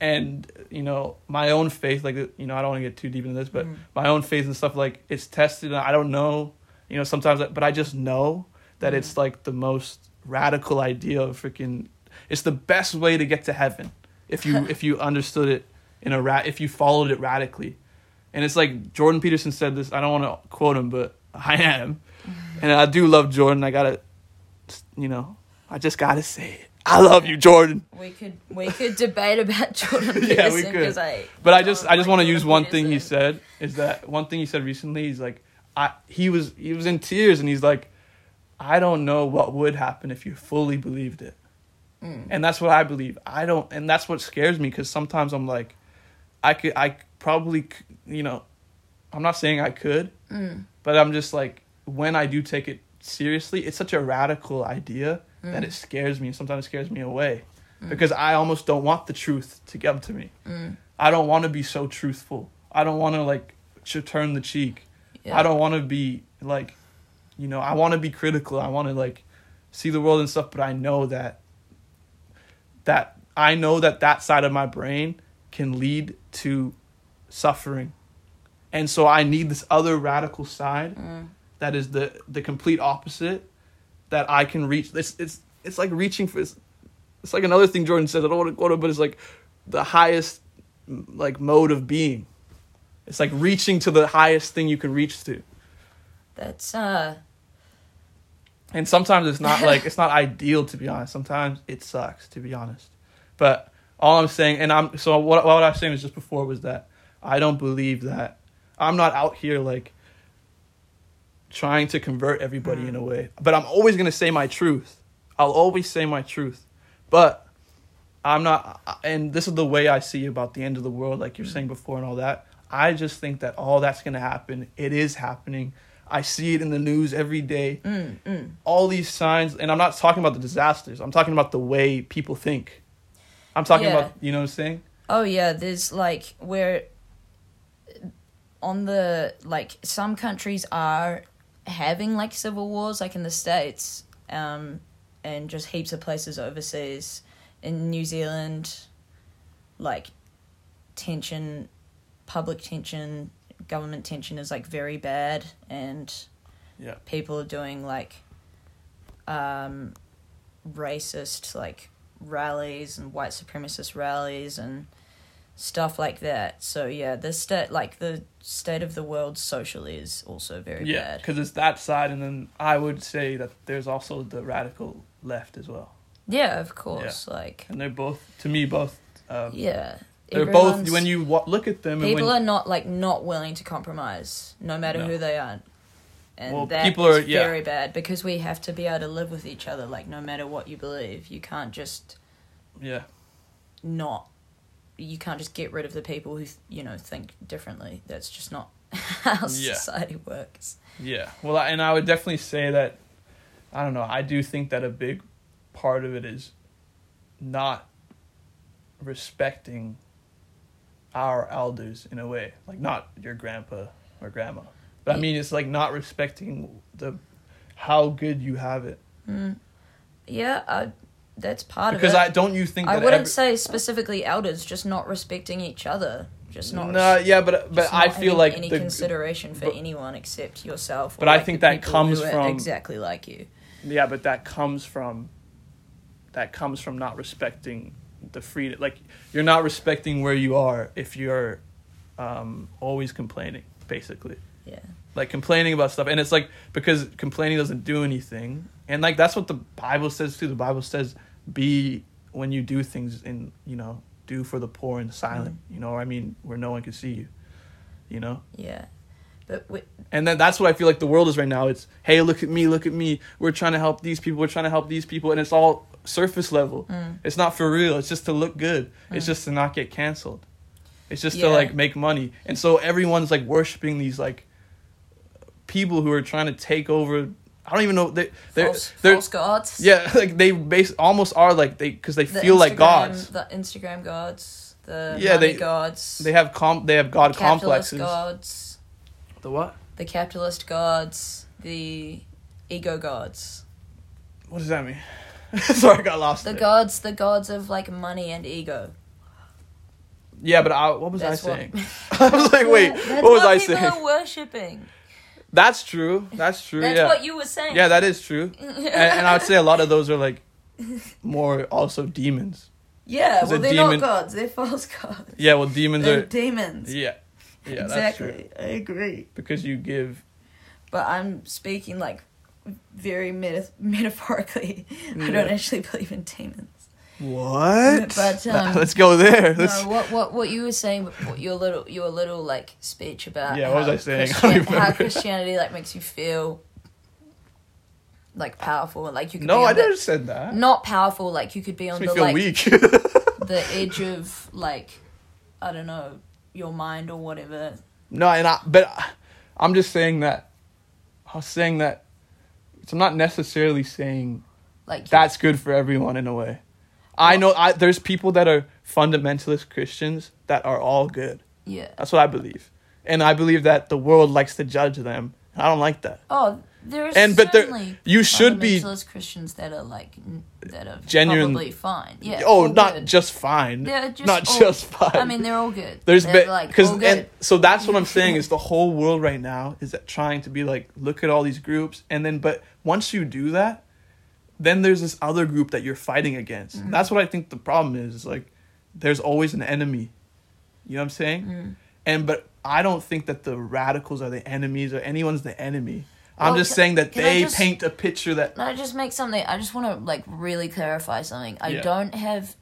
and you know my own faith like you know i don't want to get too deep into this but Mm. my own faith and stuff like it's tested and i don't know you know sometimes but i just know that Mm. it's like the most radical idea of freaking it's the best way to get to heaven if you if you understood it in a rat if you followed it radically and it's like jordan peterson said this i don't want to quote him but i am and i do love jordan i gotta you know i just gotta say it i love you jordan we could we could debate about Jordan Peterson Yeah, we could. I But I just I just want to use one thing he said is that one thing he said recently. He's like, I he was he was in tears and he's like, I don't know what would happen if you fully believed it, Mm. and that's what I believe. I don't, and that's what scares me because sometimes I'm like, I could I probably you know, I'm not saying I could, Mm. but I'm just like when I do take it seriously, it's such a radical idea that Mm. it scares me. Sometimes it scares me away because I almost don't want the truth to come to me. Mm. I don't want to be so truthful. I don't want to like to turn the cheek. Yeah. I don't want to be like, you know, I want to be critical. I want to like see the world and stuff, but I know that that I know that that side of my brain can lead to suffering. And so I need this other radical side Mm. that is the the complete opposite that I can reach. It's it's it's like reaching for it's, it's like another thing Jordan says. I don't want to quote it, but it's like the highest like mode of being. It's like reaching to the highest thing you can reach to. That's uh. And sometimes it's not like it's not ideal to be honest. Sometimes it sucks to be honest. But all I'm saying, and I'm so what what I was saying was just before was that I don't believe that I'm not out here like trying to convert everybody in a way. But I'm always gonna say my truth. I'll always say my truth. But I'm not, and this is the way I see about the end of the world, like you're saying before and all that. I just think that all that's gonna happen. It is happening. I see it in the news every day Mm, mm. all these signs and i'm not talking about the disasters i'm talking about the way people think i'm talking Yeah. about you know what i'm saying Oh yeah, there's like where on the like some countries are having like civil wars like in the states um and just heaps of places overseas in New Zealand like tension public tension government tension is like very bad and Yeah. people are doing like um racist like rallies and white supremacist rallies and stuff like that. So yeah, the state like the state of the world socially is also very yeah bad. because it's that side and then i would say that there's also the radical left as well Yeah, of course. Like and they're both to me both um, yeah, they're both when you wa- look at them and people when, are not like not willing to compromise, no matter No. who they are. And Well, that people are- yeah. very bad because we have to be able to live with each other. Like no matter what you believe, you can't just yeah not you can't just get rid of the people who you know think differently. That's just not how Yeah. society works. Yeah. Well and i would definitely say that i don't know i do think that a big part of it is not respecting our elders in a way like not your grandpa or grandma. But i mean it's like not respecting the how good you have it. Mm. yeah I, that's part because of it Because i don't you think I wouldn't every- say specifically elders just not respecting each other just not no yeah but but i feel like any the, consideration for but- anyone except yourself But I think that comes from- exactly like you Yeah, but that comes from that comes from not respecting the freedom. Like you're not respecting where you are if you're um, always complaining, basically. yeah Like complaining about stuff, and it's like because complaining doesn't do anything, and like that's what the Bible says too. The Bible says, "Be when you do things, in you know, do for the poor and silent." You know, I mean, where no one can see you. You know, yeah but and then that's what I feel like the world is right now. It's hey, look at me, look at me. We're trying to help these people. We're trying to help these people, and it's all surface level. Mm. It's not for real. It's just to look good. It's just to not get canceled. It's just to like make money, and so everyone's like worshiping these like people who are trying to take over. I don't even know they they're false, they're false gods yeah like they base almost are like they because they The feel like gods. the instagram gods the Yeah, money they- gods They have com they have god capitalist complexes. gods The what? the capitalist gods, the ego gods, What does that mean? Sorry, I got lost. the there. gods, the gods of like money and ego. Yeah, but I, what was That's I what- saying? I was like, wait, That's what was I people saying? are worshipping. That's true. That's true. That's yeah. what you were saying. yeah, that is true. and, and I would say a lot of those are like more also demons. Yeah, Well, they're demon- not gods. They're false gods. Yeah, well, demons They're are. demons. Yeah, yeah, that's true. exactly. I agree. Because you give. But I'm speaking like very meta- metaphorically. I don't actually believe in demons. What? But, um, let's go there. Let's, No, what what what you were saying, what your little your little like speech about Yeah, what was I saying? Christian- don't how. Christianity like makes you feel like powerful, like you could no, be on I the- never said that. not powerful, like you could be on the feel like weak. the edge of like I don't know your mind or whatever. No, and I, but I- I'm just saying that. I was saying that. So I'm not necessarily saying Like that's good for everyone in a way. I know I there's people that are fundamentalist Christians that are all good. yeah. That's what I believe, and I believe that the world likes to judge them. I don't like that. Oh, there is And but there, certainly you should be. fundamentalist Christians that are like that are Genuine- probably fine. Yeah. oh, not good. just fine. They're just not all- just fine. I mean, they're all good. There's They're, like because and so that's what I'm saying is the whole world right now is that trying to be like look at all these groups and then but once you do that, then there's this other group that you're fighting against. Mm-hmm. That's what I think the problem is. Is like there's always an enemy. You know what I'm saying? Mm. And but I don't think that the radicals are the enemies or anyone's the enemy. I'm Well, just ca- saying that they just- paint a picture that Can I just make something? I just want to like really clarify something. I Yeah. don't have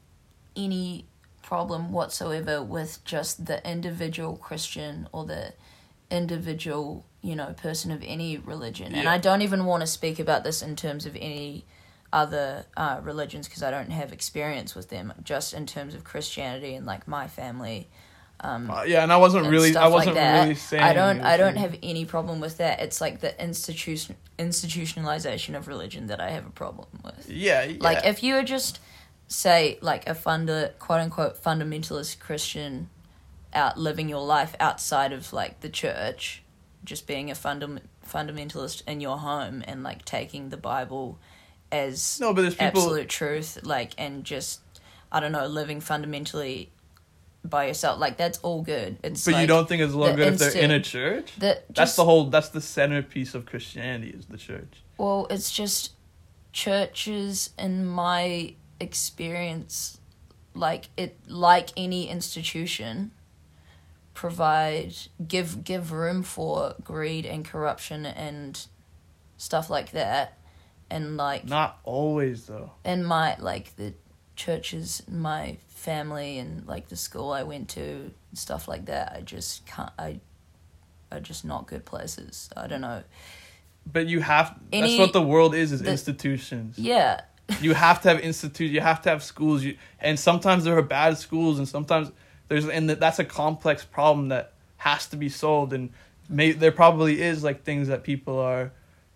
any problem whatsoever with just the individual Christian or the individual, you know, person of any religion. And I don't even want to speak about this in terms of any other uh, religions because I don't have experience with them. Just in terms of Christianity and like my family. Um, Uh, yeah, and I wasn't and really I wasn't like that. really saying I don't I don't have any problem with that. It's like the institution institutionalization of religion that I have a problem with. Yeah, yeah. Like if you were just say like a funda quote unquote fundamentalist Christian out living your life outside of like the church, just being a fundam- fundamentalist in your home and like taking the Bible as no, but there's people absolute truth, like and just I don't know, living fundamentally by yourself, like that's all good. It's But you don't think it's the good if they're in a instant- church? that That's the whole. That's the centerpiece of Christianity is the church. Well, it's just churches, in my experience, like it, like any institution, provide give give room for greed and corruption and stuff like that, and like Not always though. And my like the churches, my family, and like the school I went to, and stuff like that. I just can't. I are just not good places. I don't know. But you have. Any- that's what the world is. Is the- institutions. Yeah, You have to have institute. You have to have schools. You and sometimes there are bad schools, and sometimes there's and that- that's a complex problem that has to be solved. And may there probably is like things that people are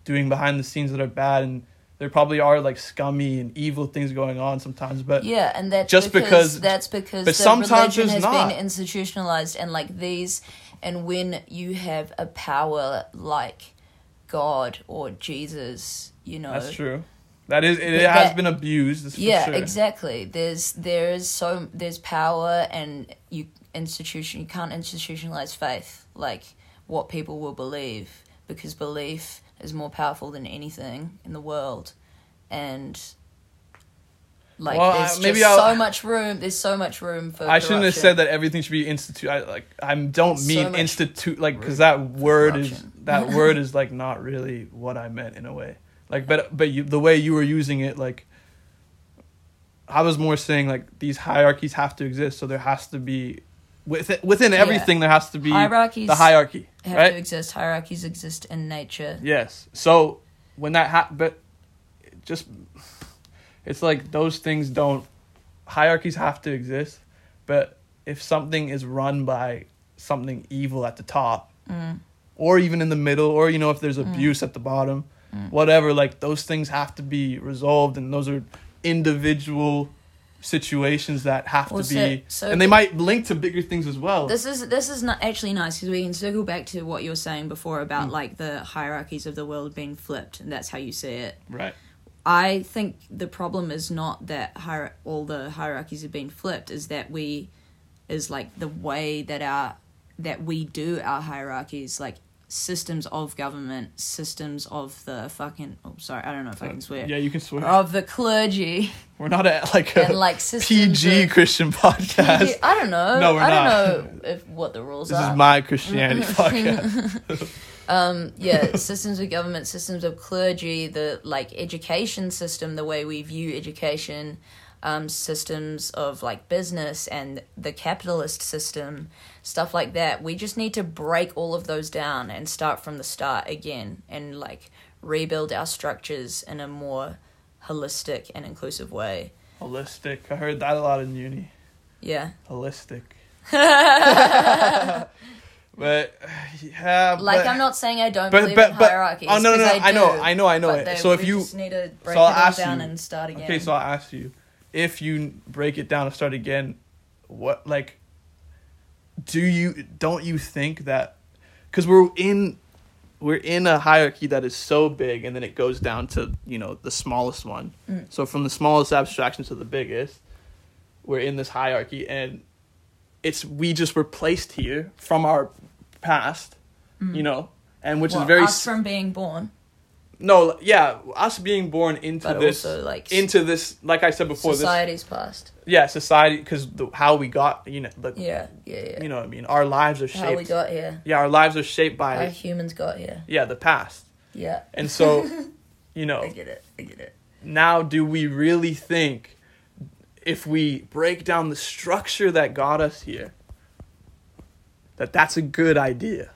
doing behind the scenes that are bad, and there probably are like scummy and evil things going on sometimes. But Yeah, and that's Just because, because- that's because but sometimes religion has not. been institutionalized and like these and when you have a power like God or Jesus, you know that's true. That is. It, But has been abused. Yeah, sure. exactly. There's there is so there's power and you institution you can't institutionalize faith like what people will believe because belief is more powerful than anything in the world and like Well, I- there's uh, maybe just I'll- so much room there's so much room for I shouldn't have said that everything should be institute. I like I don't So mean much institute like because that word is that word is like not really what I meant in a way. Like, but but you, the way you were using it, like I was more saying like these hierarchies have to exist, so there has to be within within Yeah. everything there has to be Hierarchies the hierarchy, have right? to exist hierarchies exist in nature Yes. So when that ha- but it just it's like those things don't hierarchies have to exist, but if something is run by something evil at the top Mm. or even in the middle or you know if there's abuse at the bottom, Mm. whatever like those things have to be resolved and those are individual situations that have Well, to so- be so and they the- might link to bigger things as well. This is this is not actually nice because we can circle back to what you were saying before about Mm. like the hierarchies of the world being flipped, and that's how you see it. right. I think the problem is not that hier- all the hierarchies have been flipped; is that we is like the way that our that we do our hierarchies, like systems of government, systems of the fucking. Oh, sorry, I don't know if I can swear. Yeah, you can swear. Of the clergy We're not at like a and like PG of- Christian podcast. I don't know. No, we're I don't not. know if what the rules This are. This is my Christianity podcast. um yeah systems of government systems of clergy the like education system the way we view education um systems of like business and the capitalist system stuff like that we just need to break all of those down and start from the start again and like rebuild our structures in a more holistic and inclusive way Holistic. I heard that a lot in uni. yeah Holistic. But yeah, Like but- I'm not saying I don't but- believe but- in hierarchies. oh, no, no, no, I know, do, I know, I know it. So if you- just need to break so I'll it ask down you- and start again. Okay, so I'll ask you, if you break it down and start again, what like do you don't you think that because we're in we're in a hierarchy that is so big and then it goes down to you know the smallest one Mm. so from the smallest abstraction to the biggest we're in this hierarchy and it's we just were placed here from our past you know and which Mm. Well, is very us from being born, no yeah us being born into but this also like into this like i said before this society's past. yeah society because how we got you know the, Yeah, yeah, yeah. you know what i mean our lives are shaped. How we got here, yeah our lives are shaped by how humans got here. yeah the past Yeah, and so you know I get it. I get it. now do we really think if we break down the structure that got us here that that's a good idea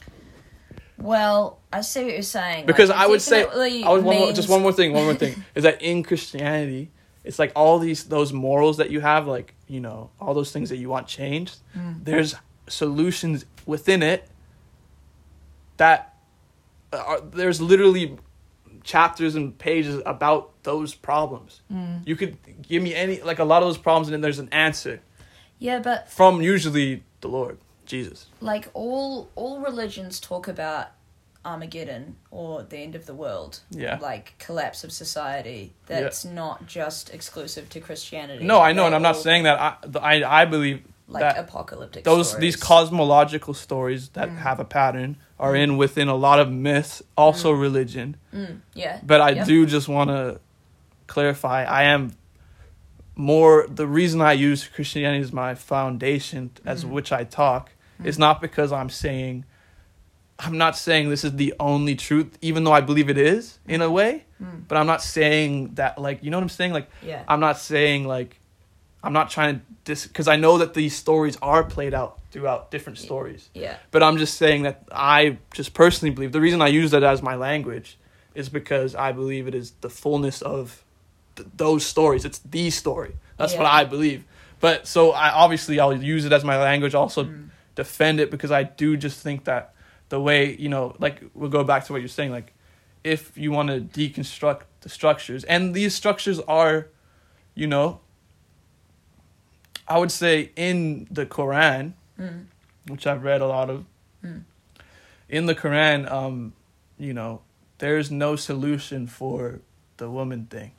Well, I see what you're saying. because like, I would say I was one more, just one more thing one more thing is that in Christianity it's like all these those morals that you have like you know all those things that you want changed Mm. there's solutions within it that are there's literally chapters and pages about those problems Mm. you could give me any like a lot of those problems and then there's an answer Yeah, but from usually the Lord Jesus like all all religions talk about Armageddon or the end of the world. Yeah. Like collapse of society. That's not just exclusive to Christianity. no I know and I'm not saying that I I, I believe like that apocalyptic those stories. these cosmological stories that Mm. have a pattern are in within a lot of myths also religion Mm, yeah. but i Yeah. do just want to clarify i am more the reason i use christianity as my foundation as Mhm. which i talk is Mm. not because i'm saying i'm not saying this is the only truth even though i believe it is in a way Mm, but i'm not saying that like you know what i'm saying like yeah. I'm not saying like I'm not trying to dis because I know that these stories are played out throughout different stories. yeah. But I'm just saying that I just personally believe the reason I use that as my language is because I believe it is the fullness of th- those stories. It's the story. That's what I believe. But so I obviously I'll use it as my language. Also Mm. defend it because I do just think that the way you know, like we'll go back to what you're saying, like if you want to deconstruct the structures, and these structures are, you know, I would say in the Quran, Mm, which I've read a lot of, Mm. in the Quran, um, you know, there's no solution for the woman thing.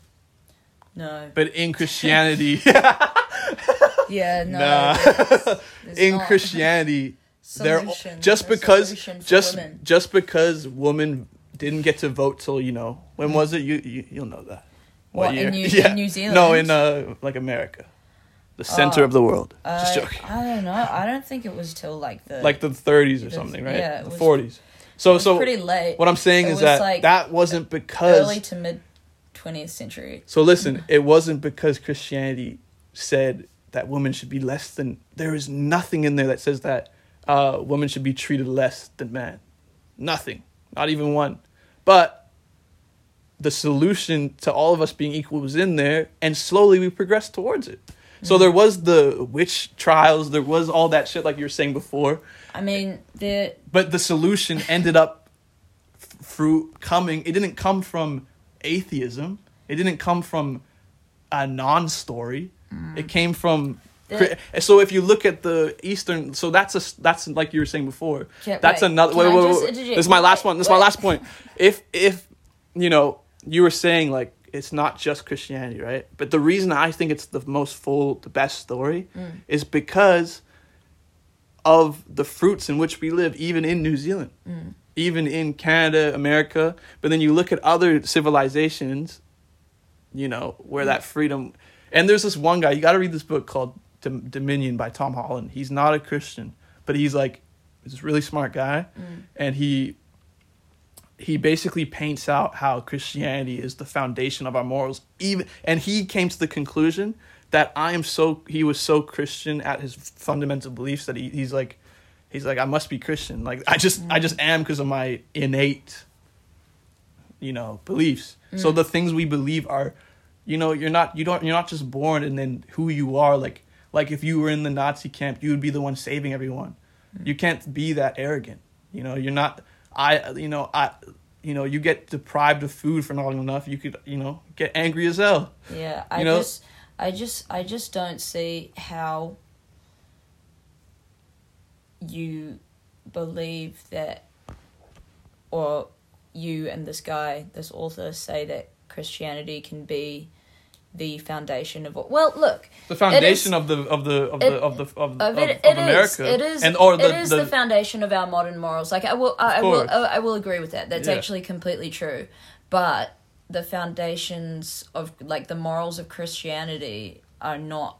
no. But in Christianity, Yeah, no. nah, there's- there's in not Christianity, they're solution- just because just women. just because women didn't get to vote till you know when was it you, you you'll know that What, in New- in New Zealand? no in uh like America the center Oh. of the world Uh, just joking I don't know. I don't think it was till like the like the 30s or something right yeah, it the was- 40s it so so pretty late. what I'm saying it is that like that wasn't because early to mid twentieth century. So listen, it wasn't because Christianity said that women should be less than. There is nothing in there that says that uh, women should be treated less than men. Nothing, not even one. But the solution to all of us being equal was in there, and slowly we progressed towards it. So there was the witch trials, there was all that shit like you were saying before, I mean, the but the solution ended up through coming. It didn't come from atheism. It didn't come from a non-story. It came from. The- so if you look at the Eastern, so that's a that's like you were saying before. That's wait, another. Wait, I wait, wait. This is my last Wait, one. This is my last point. If if you know you were saying like it's not just Christianity, right? But the reason I think it's the most full, the best story, Mm. is because of the fruits in which we live, even in New Zealand, Mm. even in Canada, America. But then you look at other civilizations, you know, where that freedom. And there's this one guy, you got to read this book called Dominion by Tom Holland. He's not a Christian, but he's like this really smart guy. Mm. And he. He basically paints out how Christianity is the foundation of our morals. Even and he came to the conclusion that I am so he was so Christian at his fundamental beliefs that he, he's like he's like I must be Christian. Like I just I just am because of my innate you know beliefs. So Mm. the things we believe are you know you're not you don't you're not just born and then who you are like like if you were in the Nazi camp you would be the one saving everyone. Mm. You can't be that arrogant. You know, you're not. I. You know, I. You know, you get deprived of food for not long enough. You could, you know, get angry as hell. Yeah, I You know- just, I just, I just don't see how you believe that, or you and this guy, this author, say that Christianity can be the foundation of. Well, look, The foundation is- of the of the of it- the of the of, of of, it, of it is, America. it is, and or the, it is the, the, foundation of our modern morals. Like I will, I, I will. I, will agree with that. That's Yeah. actually completely true. But the foundations of like the morals of Christianity are not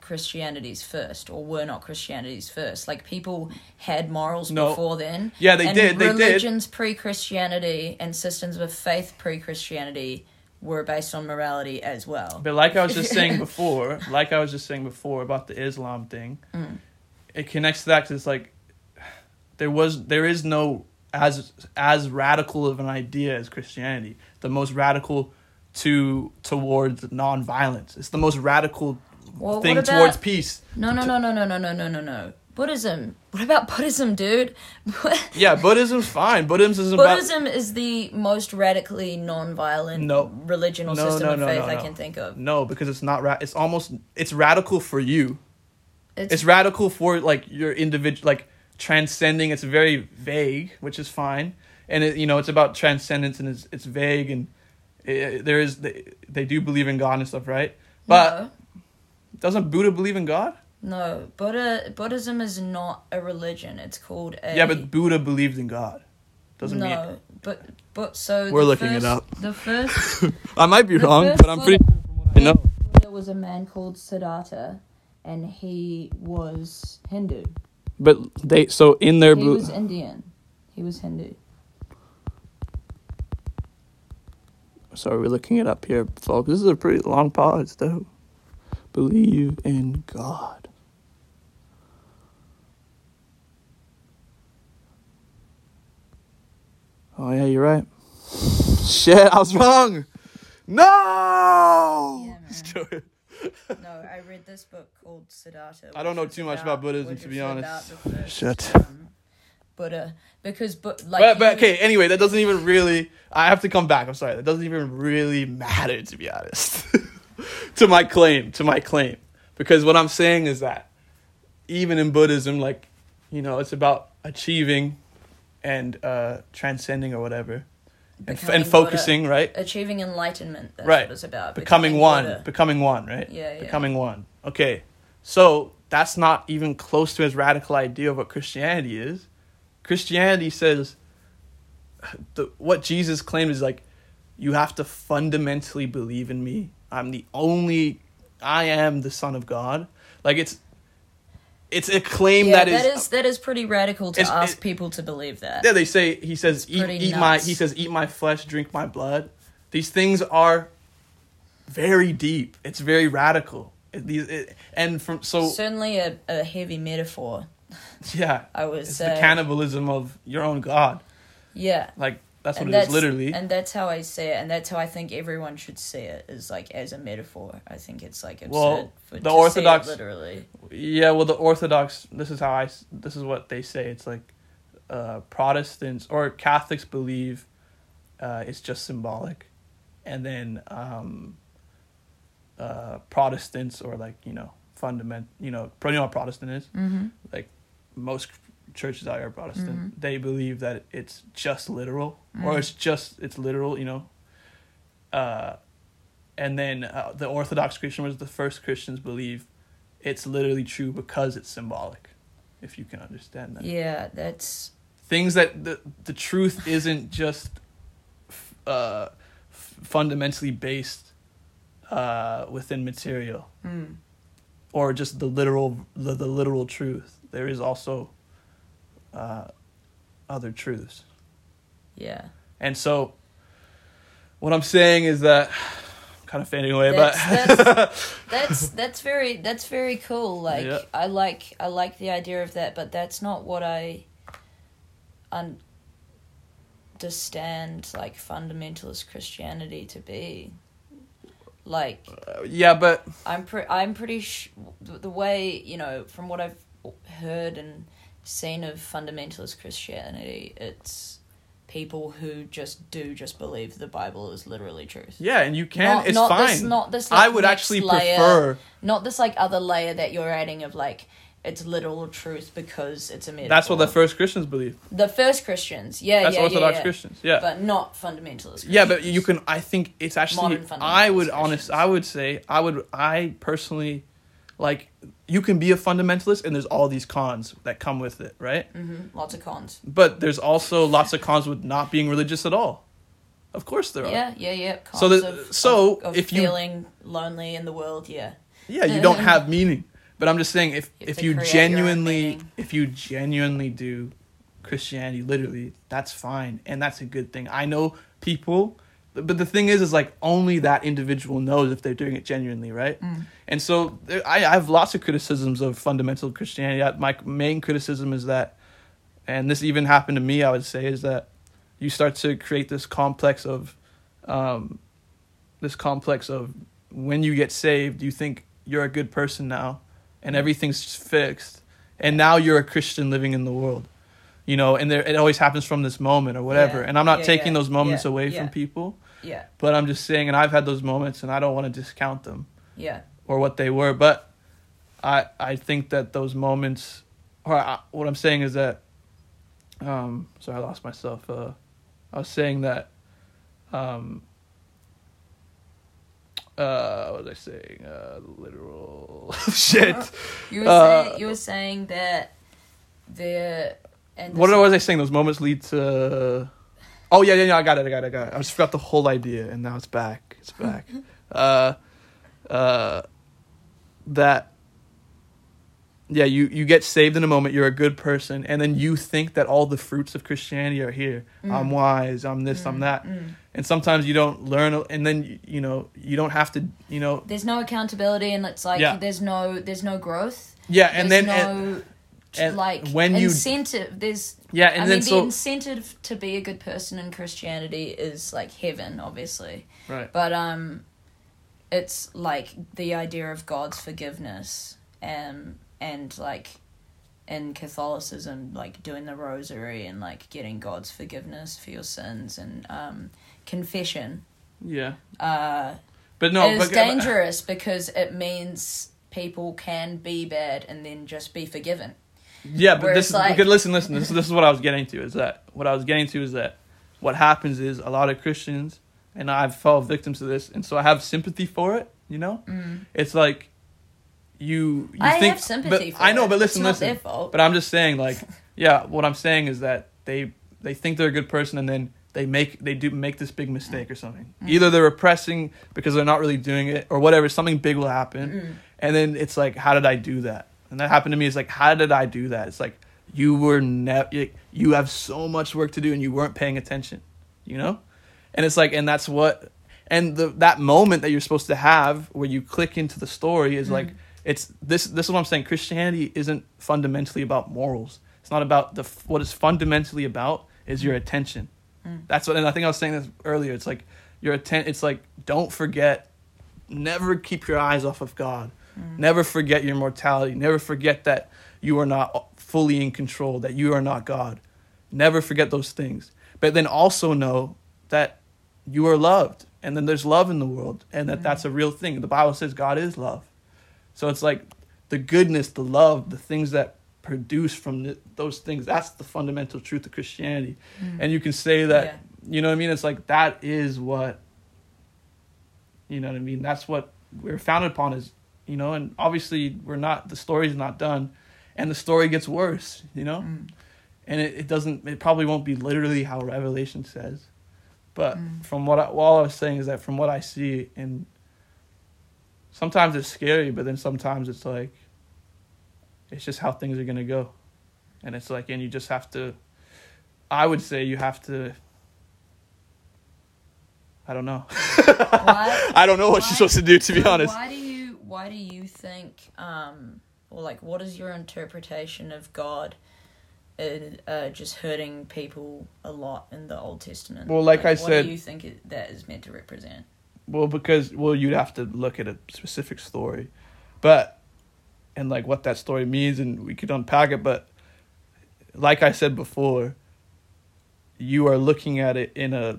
Christianity's first, or were not Christianity's first. Like people had morals No. before then. Yeah, they did, they did. Religions pre-Christianity and systems of faith pre-Christianity were based on morality as well. But like I was just saying before, like I was just saying before about the Islam thing, Mm. it connects to that because it's like there was there is no as as radical of an idea as Christianity. The most radical to towards nonviolence. It's the most radical Well, thing about- towards peace. No, no, no, no, no, no, no, no, no, no. Buddhism. What about Buddhism, dude? Yeah, Buddhism's fine. Buddhism is about Buddhism is the most radically non-violent No. religion or No, system no, of no, faith no, I can think of. no because it's not ra- it's almost it's radical for you. It's, it's radical for like your individual like transcending it's very vague which is fine and it, you know it's about transcendence and it's, it's vague and it, there is they, they do believe in god and stuff right but doesn't buddha believe in god no, Buddha Buddhism is not a religion. It's called a yeah but buddha believed in god doesn't no, mean but but so We're the looking it up. The first i might be wrong but i'm pretty Buddha- sure from what i know There was a man called Siddhartha, and he was Hindu. but they so in their He bu- was Indian. He was Hindu. sorry we're looking it up here folks this is a pretty long pause though believe in god Oh yeah, you're right. Shit, I was wrong. No. Yeah. No, I read this book called Siddhartha. I don't know too much about Buddhism, to be honest. Shit. um, Buddha, because but like but but okay. Anyway, that doesn't even really. I have to come back. I'm sorry. That doesn't even really matter, to be honest. to my claim, to my claim, because what I'm saying is that even in Buddhism, like you know, it's about achieving and uh transcending or whatever, and, f- and focusing, right? achieving enlightenment. That's Right. what it's about. becoming one Buddha. becoming one right Yeah, yeah. becoming one okay so that's not even close to his radical idea of what christianity is christianity says the what jesus claimed is like you have to fundamentally believe in me i'm the only i am the son of god like it's it's a claim Yeah, that is, that is that is pretty radical to ask it- people to believe that. yeah, they say he says eat, eat my he says eat my flesh, drink my blood. These things are very deep. It's very radical. These it, and from so Certainly a, a heavy metaphor. yeah, I would it's say. the cannibalism of your own god. Yeah. Like that's what and it is that's literally. and that's how I see it, and that's how I think everyone should see it is like as a metaphor. I think it's like absurd Well, for, the Orthodox- literally. yeah, well the Orthodox this is how I. this is what they say. It's like uh, Protestants or Catholics believe uh, it's just symbolic, and then um, uh, Protestants or like you know fundament you know you know what Protestant is Mm-hmm. like most churches out here are Protestant. Mhm. They believe that it's just literal Mm. or it's just it's literal, you know. Uh, and then uh, the Orthodox Christian was the first Christians believe it's literally true because it's symbolic. If you can understand that, Yeah, that's things that the the truth isn't just f- uh, f- fundamentally based uh, within material mm, or just the literal the, the literal truth. There is also uh, other truths, yeah. and so what I'm saying is that I'm kind of fading away, That's- but That's that's very that's very cool. Like Yeah. I like I like the idea of that, but that's not what I understand like fundamentalist Christianity to be. Like yeah, but I'm pre- I'm pretty sh- the way you know from what I've heard and seen of fundamentalist Christianity, it's people who just do just believe the Bible is literally truth. Yeah, and you can. Not- it's not fine. this- not this, I would actually layer. prefer. Not this like other layer that you're adding of like it's literal truth because it's a metaphor. That's what the first Christians believe. the first Christians. Yeah, That's yeah, Orthodox yeah, yeah. Christians. Yeah. But not fundamentalist. yeah, but you can. I think it's actually. Modern I would honest. I would say. I would. I personally, like, you can be a fundamentalist, and there's all these cons that come with it, right? Mhm, lots of cons. But there's also lots of cons with not being religious at all. Of course there are. Yeah, yeah, yeah. Cons So the- of, so of, of if you- feeling lonely in the world, yeah. Yeah, you don't have meaning. But I'm just saying, if You if you create your own genuinely, if you genuinely do Christianity, literally, that's fine, and that's a good thing. I know people, but the thing is, is like only that individual knows if they're doing it genuinely, right? Mm. And so there, I, I have lots of criticisms of fundamental Christianity. My main criticism is that, and this even happened to me, I would say, is that you start to create this complex of, um, this complex of when you get saved, you think you're a good person now, and everything's fixed, and now you're a Christian living in the world, you know. And there, it always happens from this moment or whatever. Yeah, And I'm not yeah, taking those moments away from people, Yeah, but I'm just saying, and I've had those moments, and I don't want to discount them yeah. or what they were. But I I think that those moments, or I, what I'm saying is that, um, sorry, I lost myself. Uh, I was saying that, um, uh, what was I saying? Uh, literal shit. You were Uh, saying you were saying that the and What was I saying? Those moments lead to. Oh yeah, yeah, yeah. I got it. I got it. I got it. I just forgot the whole idea, and now it's back. It's back. uh, uh, that. Yeah, you you get saved in a moment. You're a good person, and then you think that all the fruits of Christianity are here. I'm wise. I'm this. I'm that. Mm. And sometimes you don't learn, and then you- you know you don't have to. You know. There's no accountability, and it's like Yeah. there's no there's no growth. Yeah, and there's then no and like when you- incentive. There's yeah, and I then mean so the incentive to be a good person in Christianity is like heaven, obviously. right. But um, it's like the idea of God's forgiveness, um, and like in Catholicism, like doing the rosary and like getting God's forgiveness for your sins and um, confession. Yeah, Uh, but no, is but, dangerous because it means people can be bad and then just be forgiven. Yeah, but this like- because listen, listen. This this is what I was getting to. Is that what I was getting to? Is that what happens is a lot of Christians, and I've fallen victim to this, and so I have sympathy for it. You know, Mm. it's like you. you I think, have sympathy but I know, but listen, listen. But I'm just saying, like, yeah, what I'm saying is that they they think they're a good person, and then they make they do make this big mistake or something. Mm. Either they're repressing because they're not really doing it, or whatever. Something big will happen, Mm. and then it's like, how did I do that? And that happened to me. It's like, how did I do that? It's like you were never. You have so much work to do, and you weren't paying attention. You know, and it's like, and that's what, and the that moment that you're supposed to have where you click into the story is like, mm. it's this. This is what I'm saying. Christianity isn't fundamentally about morals. It's not about the what it's fundamentally about is your mm. attention. Mm. That's what, and I think I was saying this earlier. It's like your attention. It's like don't forget. Never keep your eyes off of God. Mm. Never forget your mortality. Never forget that you are not fully in control. That you are not God. Never forget those things. But then also know that you are loved, and then there's love in the world, and that mm. that's a real thing. The Bible says God is love. So it's like the goodness, the love, the things that produce from the, those things. That's the fundamental truth of Christianity. Mm. And you can say that, Yeah. you know what I mean? It's like that is what, you know what I mean? That's what we're founded upon is, you know, and obviously we're not, the story's not done. And the story gets worse, you know? Mm. And it, it doesn't, it probably won't be literally how Revelation says. But Mm. from what I, all I was saying is that from what I see and sometimes it's scary, but then sometimes it's like it's just how things are gonna go, and it's like, and you just have to. I would say you have to. I don't know. Why- I don't know what why- you're supposed to do, to be so honest. Why do you why do you think um or like what is your interpretation of God uh, uh, just hurting people a lot in the Old Testament? Well, like I what said- what do you think it, that is meant to represent? Well, because well, you'd have to look at a specific story, but and like what that story means and we could unpack it but like I said before you are looking at it in a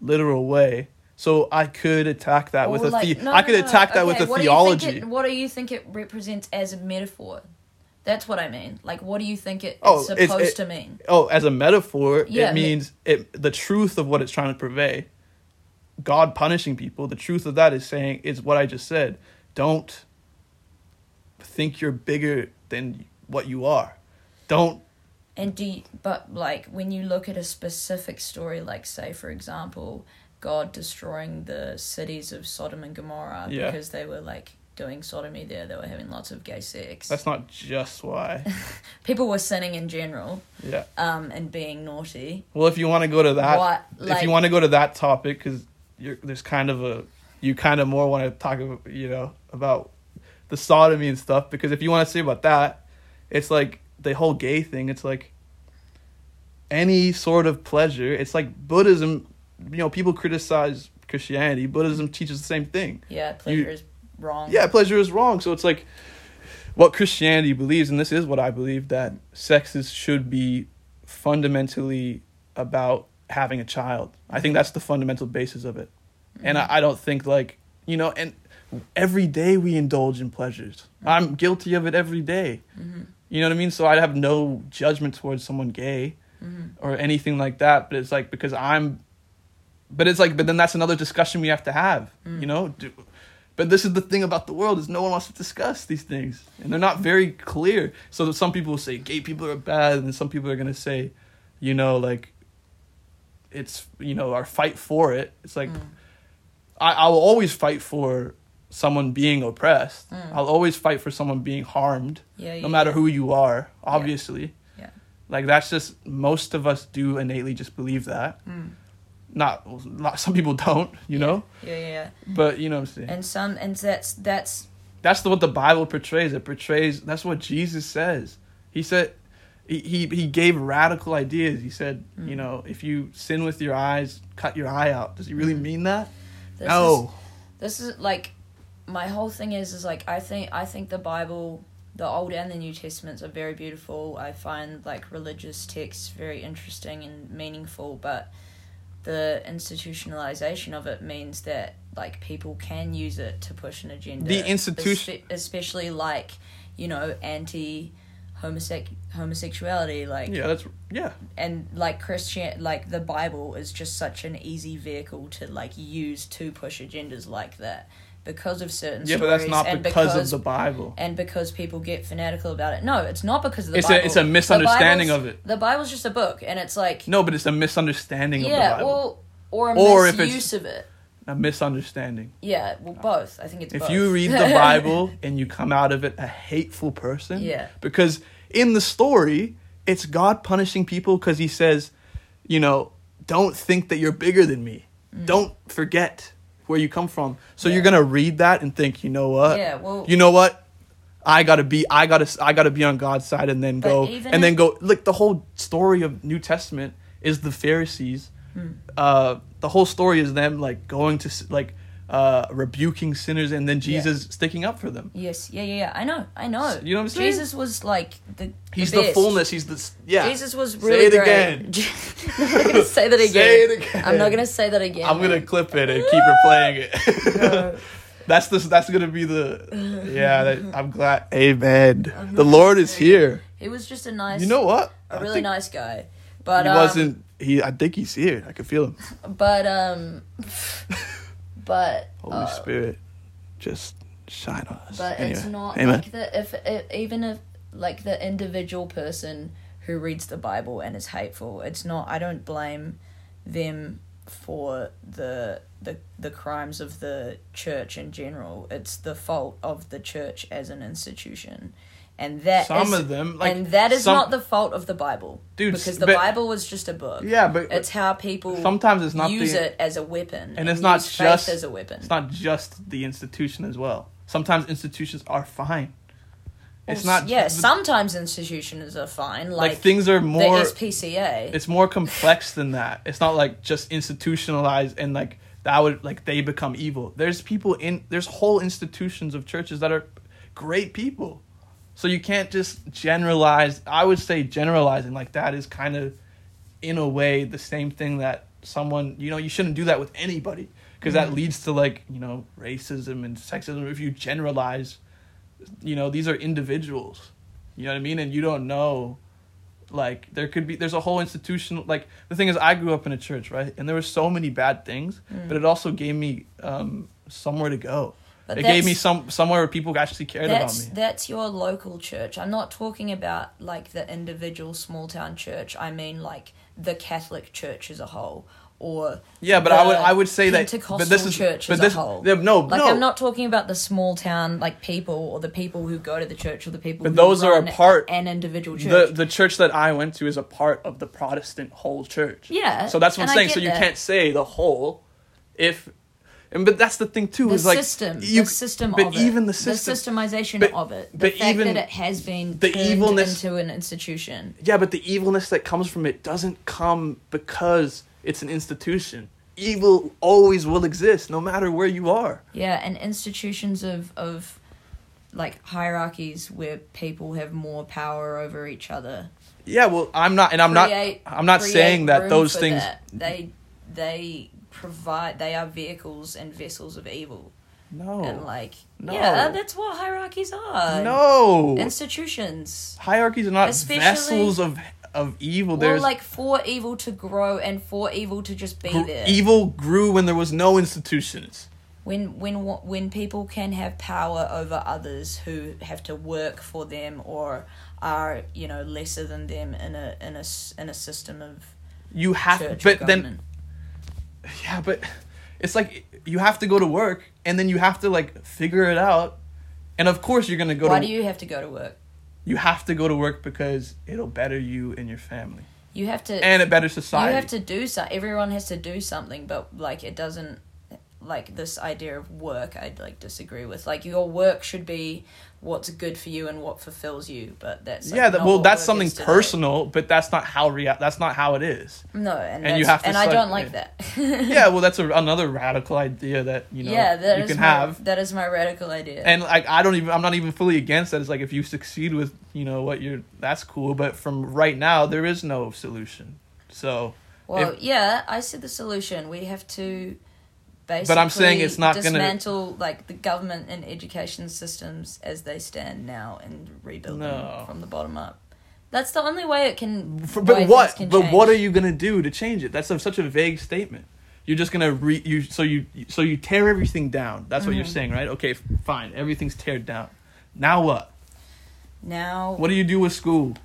literal way so I could attack that with Or a the- no, I could no, attack that with okay, a what do you think theology it- what do you think it represents as a metaphor? That's what I mean. Like, what do you think it, Oh, it's it's- supposed it- to mean? oh as a metaphor Yeah, it me- means it the truth of what it's trying to purvey god punishing people the truth of that is saying is what i just said don't think you're bigger than what you are don't And do you, but like when you look at a specific story, like say for example, God destroying the cities of Sodom and Gomorrah Yeah. because they were like doing sodomy there, they were having lots of gay sex. that's not just why People were sinning in general, yeah um, and being naughty. well if you want to go to that What, if you want to go to that topic because there's kind of a you kind of more want to talk about you know about the sodomy and stuff because if you want to say about that it's like the whole gay thing it's like any sort of pleasure it's like buddhism you know people criticize christianity buddhism teaches the same thing. Yeah, pleasure is wrong. yeah pleasure is wrong. So it's like what christianity believes and this is what i believe that sex is should be fundamentally about having a child. I think that's the fundamental basis of it. And I, I don't think like you know and every day we indulge in pleasures. I'm guilty of it every day. Mm-hmm. you know what i mean? So i have no judgment towards someone gay mm-hmm. or anything like that but it's like because i'm but it's like but then that's another discussion we have to have you mm. know? Do, but this is the thing about the world is no one wants to discuss these things. And they're not very clear. So that some people will say gay people are bad and some people are going to say you know like it's you know our fight for it. It's like mm. I, I will always fight for someone being oppressed. Mm. I'll always fight for someone being harmed Yeah, yeah, no matter yeah. who you are obviously. Yeah. like that's just most of us do innately just believe that not, not some people don't you know? Yeah, yeah, yeah. but you know what i'm saying? And some, and that's that's that's the, what the bible portrays. It portrays that's what jesus says. He said he, he, he gave radical ideas. He said Mm. you know if you sin with your eyes cut your eye out. Does he really mean that? This no. this is like my whole thing is is like I think I think the Bible, the Old and the New Testaments are very beautiful. I find like religious texts very interesting and meaningful, but the institutionalization of it means that like people can use it to push an agenda. The institution- especially like you know anti homosec- homosexuality like yeah that's yeah and like Christian like the Bible is just such an easy vehicle to like use to push agendas like that because of certain yeah but stories that's not and because, because of the bible and because people get fanatical about it. No, it's not because of the It's a- Bible. it's a misunderstanding of it. The Bible's just a book and it's like no but it's a misunderstanding of the yeah, bible well or a Or if misuse of it. a misunderstanding Yeah, well both. I think it's if both. you read the bible and you come out of it a hateful person Yeah. because in the story it's god punishing people because he says you know don't think that you're bigger than me mm. don't forget where you come from so. Yeah. you're gonna read that and think you know what Yeah, well- you know what i gotta be i gotta i gotta be on god's side and then go and then go like the whole story of new testament is the pharisees Hmm. uh the whole story is them like going to like uh rebuking sinners and then jesus sticking up for them Yes, yeah, yeah, yeah. I know, I know. You know what I'm saying? Jesus was like the he's the, the, fullness he's the yeah Jesus was Say really it great. again. I'm gonna say that again. Say it again. I'm not gonna say that again. i'm gonna clip it and keep replaying it that's the that's gonna be the yeah that, i'm glad amen I'm the lord is here He was just a nice, you know what a I really nice guy. But he um, wasn't he i think he's here i can feel him But um, but holy uh, spirit just shine on us But Anyway, it's not amen like the if, if even if like the individual person who reads the Bible and is hateful, it's not. I don't blame them for the the the crimes of the church in general. It's the fault of the church as an institution. And that Some is- of them, like, and that is some- not the fault of the Bible, Dude, because the but- Bible was just a book. yeah but it's how people sometimes it's not use the, it as a weapon, and it's not just as a weapon. It's not just the institution as well. Sometimes institutions are fine. It's Well, not. Yeah, sometimes institutions are fine, like, like, things are the more. SPCA. It's more complex than that. It's not like just institutionalized and like that would like they become evil. There's people in there's whole institutions of churches that are great people. So you can't just generalize. I would say generalizing like that is kind of, in a way, the same thing that someone you know you shouldn't do that with anybody because that Mhm. leads to like you know racism and sexism if you generalize. You know these are individuals, you know what I mean, and you don't know. Like there could be, there's a whole institution. Like the thing is, I grew up in a church, right, and there were so many bad things, Mm. but it also gave me um, somewhere to go. But it gave me some somewhere where people actually cared about me. that's your local church. I'm not talking about like the individual small town church. I mean like the Catholic Church as a whole, or Yeah, but I would I would say that. But this is church but as this a whole. yeah, no like no. I'm not talking about the small town like people or the people who go to the church or the people. But who those are a part- an individual church. the the church that I went to is a part of the Protestant whole church. yeah, So that's what I'm saying. So you that. can't say the whole, if, and but that's the thing too. the is like system, you, the system but of it, even the system- systemization but- of it, the but fact even that it has been the turned evilness- into an institution. Yeah, but the evilness that comes from it doesn't come because it's an institution. Evil always will exist, no matter where you are. Yeah, and institutions of of like hierarchies where people have more power over each other. Yeah, well, I'm not, and I'm Create- not. I'm not saying that those things. that. they they provide they are vehicles and vessels of evil No, and like No. yeah that's what hierarchies are no. institutions Hierarchies are not Especially- vessels of of evil. well There's like for evil to grow and for evil to just be gr- there evil grew when there was no institutions. when when when people can have power over others who have to work for them or are you know lesser than them in a in a in a system of You have, church but or then government. Yeah, but it's like you have to go to work and then you have to like figure it out. And of course, you're gonna go to work. why to do you have to go to work you have to go to work because it'll better you and your family you have to and it better society. you have to do so everyone has to do something but like it doesn't like this idea of work i'd like disagree with like your work should be what's good for you and what fulfills you but that's like, yeah, that, well, that's something today. personal, but that's not how rea- That's not how it is. no and, And you have to and i don't like that yeah, well, that's a, another radical idea that you know yeah that you is can my, have. that is my radical idea and like I don't even I'm not even fully against that. It's like if you succeed with you know what you're that's cool, but from right now there is no solution. So well if- yeah i see the solution we have to basically But I'm saying it's not gonna- dismantle like the government and education systems as they stand now and rebuild No. them from the bottom up that's the only way it can For, but what? can But what are you gonna do to change it? That's a, such a vague statement. You're just gonna re you so you so you tear everything down. That's what you're Mhm. saying, right? Okay, fine. Everything's teared down. Now what? now What do you do with school?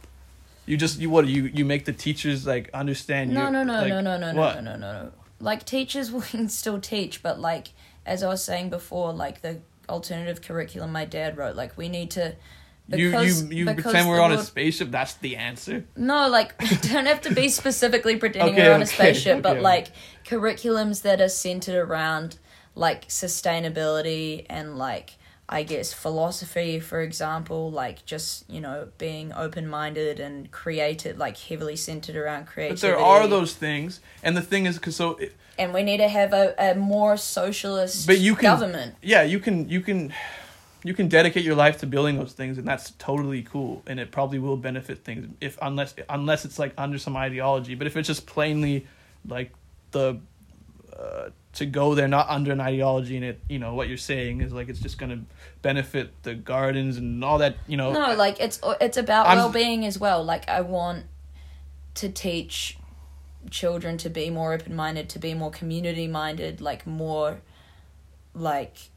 You just you what you you make the teachers like understand? no you no no like, no no no no what? no no no no like teachers will still teach but like as i was saying before like the alternative curriculum my dad wrote like we need to You because- you you because pretend we're on a spaceship. That's the answer. No, like don't have to be specifically pretending Okay, we're on a okay, spaceship, but like curriculums that are centered around like sustainability and like I guess philosophy, for example, like just you know being open minded and creative, like heavily centered around creativity. But there are those things, and the thing is, cause so it- and we need to have a, a more socialist But you can- government. yeah, you can you can you can dedicate your life to building those things, and that's totally cool, and it probably will benefit things if unless unless it's like under some ideology. But if it's just plainly like the uh, to go there not under an ideology, and it you know what you're saying is like it's just gonna benefit the gardens and all that you know. No, like it's it's about I'm- well being as well. Like I want to teach children to be more open minded, to be more community minded, like more like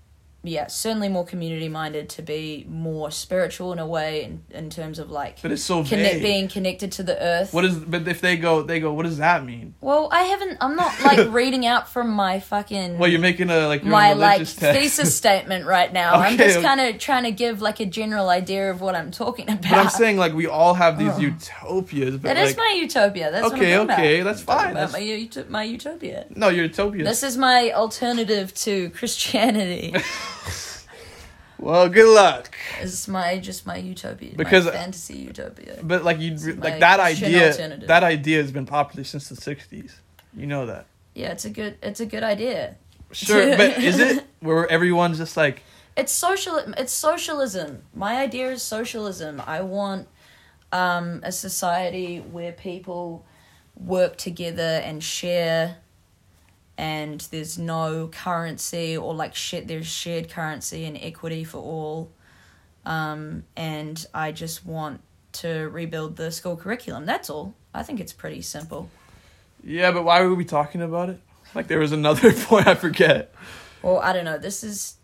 yeah, certainly more community minded, to be more spiritual in a way in, in terms of like But it's so connect, being connected to the earth. What is? But if they go, they go. What does that mean? well, I haven't I'm not like reading out from my fucking Well, you're making a like your my like text. thesis statement right now. I'm just kind of trying to give like a general idea of what I'm talking about. But I'm saying like we all have these Ugh. utopias. But That like, is my utopia. That's Okay, what I'm okay, about. that's fine, that's- my, ut- my utopia. no, your utopia. This is my alternative to Christianity. well, good luck. is my just my utopia. Because- my fantasy utopia. But like you, It's like that idea. That idea has been popular since the '60s. You know that. Yeah, it's a good it's a good idea. Sure, but is it where everyone's just like it's social it's socialism my idea is socialism i want um, a society where people work together and share and there's no currency or like shit there's shared currency and equity for all um, and i just want to rebuild the school curriculum that's all i think it's pretty simple Yeah, but why were we talking about it? Like there was another point I forget. well i don't know this is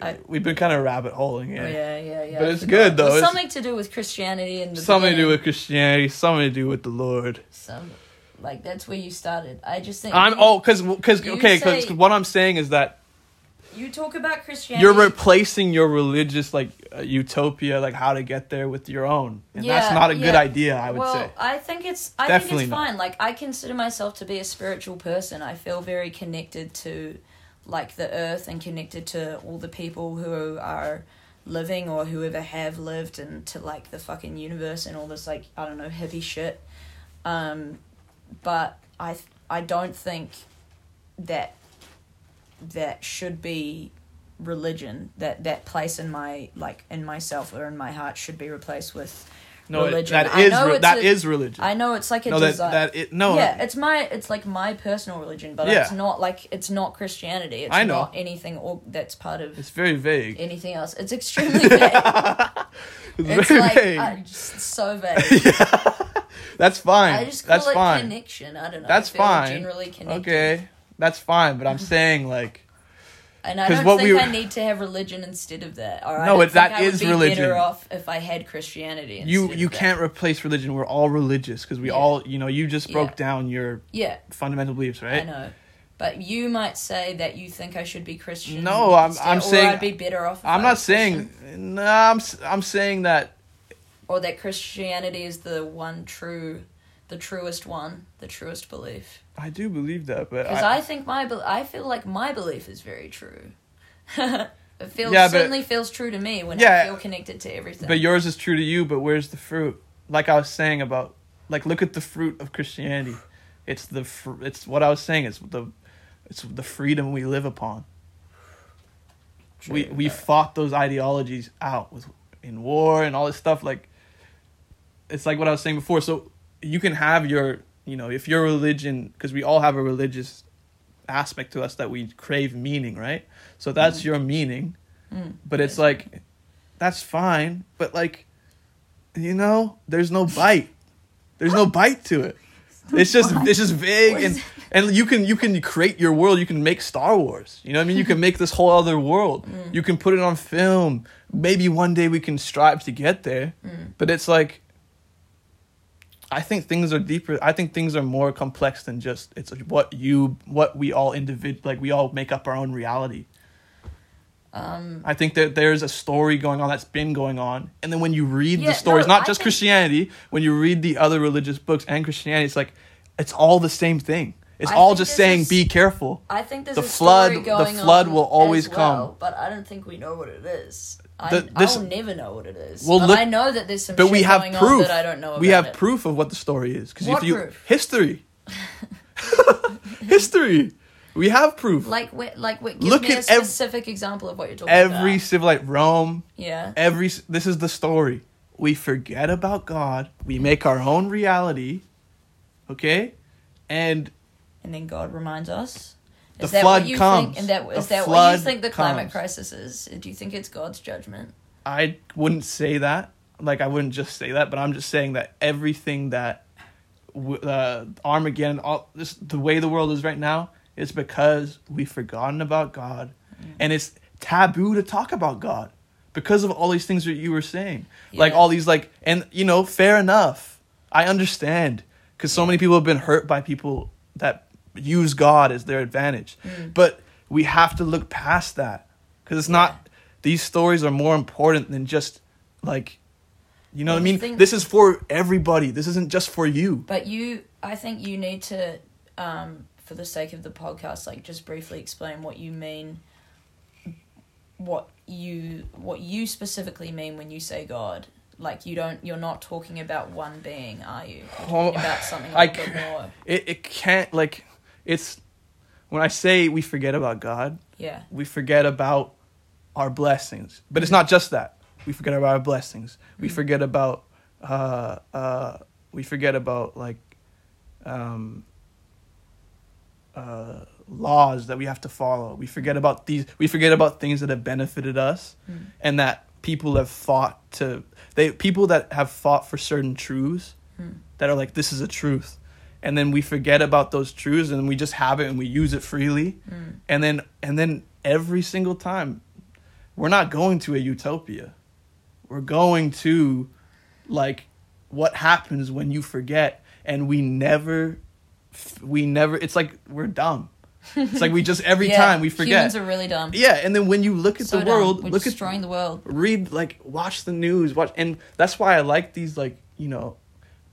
I- We've been kind of rabbit holing Oh, it. yeah, yeah, yeah. But it's good, though. It's- something to do with Christianity and the Something to do with Christianity, something to do with the Lord. some, like that's where you started. I just think I'm you, oh, cause, cause okay, cause what I'm saying is that you talk about Christianity. you're replacing your religious like uh, utopia, like how to get there, with your own, and that's not a good idea. I would well, say. I think it's I Definitely think it's not. fine. Like I consider myself to be a spiritual person. I feel very connected to like the earth and connected to all the people who are living or whoever have lived and to like the fucking universe and all this like I don't know hippie shit. Um, but I I don't think that that should be religion that that place in my like in myself or in my heart should be replaced with No, it, religion. that I is know re- that a- is religion. I know it's like a no, that that it no. yeah, it's my it's like my personal religion, but Yeah. it's not like it's not Christianity. It's I know. not anything or that's part of it's very vague. anything else. It's extremely vague. It's, it's very like vague. Just so vague. That's fine. I just call That's it fine. connection. I don't know. That's I feel fine. Generally connected. Okay, that's fine. But I'm saying like And I don't what think we were- I need to have religion instead of that. Or I No, it- that think I would be religion. Better off if I had Christianity. you instead you can't replace religion. We're all religious because we Yeah. all you know you just broke Yeah. down your Yeah, fundamental beliefs, right? I know. But you might say that you think I should be Christian. No, I'm- instead, I'm or saying- I'd be better off. If I'm I not saying. No, I'm s- I'm saying that or that Christianity is the one true, the truest one, the truest belief. I do believe that, but Because I, I, think my, be- I feel like my belief is very true. it feels Yeah, but- certainly feels true to me when Yeah, I feel connected to everything. but yours is true to you. But where's the fruit? Like I was saying about like look at the fruit of Christianity. It's the fr- it's what I was saying. It's the it's the freedom we live upon. we True, we but- fought those ideologies out with in war and all this stuff like it's like what I was saying before. So you can have your you know if your religion because we all have a religious aspect to us that we crave meaning right? So that's your meaning. Mm, but it's like that's fine. But like you know there's no bite. There's no bite to it. It's just it's just vague and and you can you can create your world. You can make star wars. You know what i mean? You can make this whole other world. Mm. you can put it on film. Maybe one day we can strive to get there. Mm. but it's like i think things are deeper i think things are more complex than just it's what you what we all individ like we all make up our own reality Um, I think that there's a story going on that's been going on, and then when you read Yeah, the stories, no, not I just think- Christianity, when you read the other religious books and Christianity, it's like it's all the same thing. It's I all just saying, is- "Be careful." I think there's The a flood- the flood will always well, come. but I don't think we know what it is. I, The- this- I'll never know what it is. Well, but look- I know that there's some But shit we have going proof. on that I don't know about. we have it. proof of what the story is because What if you proof? history, history, we have proof. Like, wh- like, wh- give Look me a at ev- specific example of what you're talking about. Every about. civilized Rome, Yeah. every this is the story. We forget about God. We make our own reality. Okay, and And then God reminds us. The Is that flood what you comes. think? And that The is that what you think the climate comes. crisis is? Do you think it's God's judgment? I wouldn't say that. Like I wouldn't just say that, but I'm just saying that everything that uh, Armageddon, all this, the way the world is right now, is because we've forgotten about God, and it's taboo to talk about God because of all these things that you were saying. Like all these like, and you know, fair enough. I understand because so Yeah. many people have been hurt by people that use God as their advantage, Mm. but we have to look past that because it's not. These stories are more important than just like, you know Well, what I mean. thing- this is for everybody. This isn't just for you. But you, I think you need to, um, for the sake of the podcast, like just briefly explain what you mean. What you what you specifically mean when you say God? Like you don't, you're not talking about one being, are you? You're Oh, talking about something like little bit c- more. It it can't like it's when I say we forget about God, Yeah. we forget about our blessings. But it's not just that. We forget about our blessings. We Mm. forget about uh uh we forget about like um uh laws that we have to follow. We forget about these we forget about things that have benefited us Mm. and that people have fought to they people that have fought for certain truths Mm. that are like this is a truth and then we forget about those truths and we just have it and we use it freely Mm. and then and then every single time we're not going to a utopia we're going to like what happens when you forget and we never we never it's like we're dumb it's like we just every Yeah, time we forget Humans are really dumb. yeah and then when you look at So the dumb. world We're look at destroying the world. read like watch the news watch and that's why i like these like you know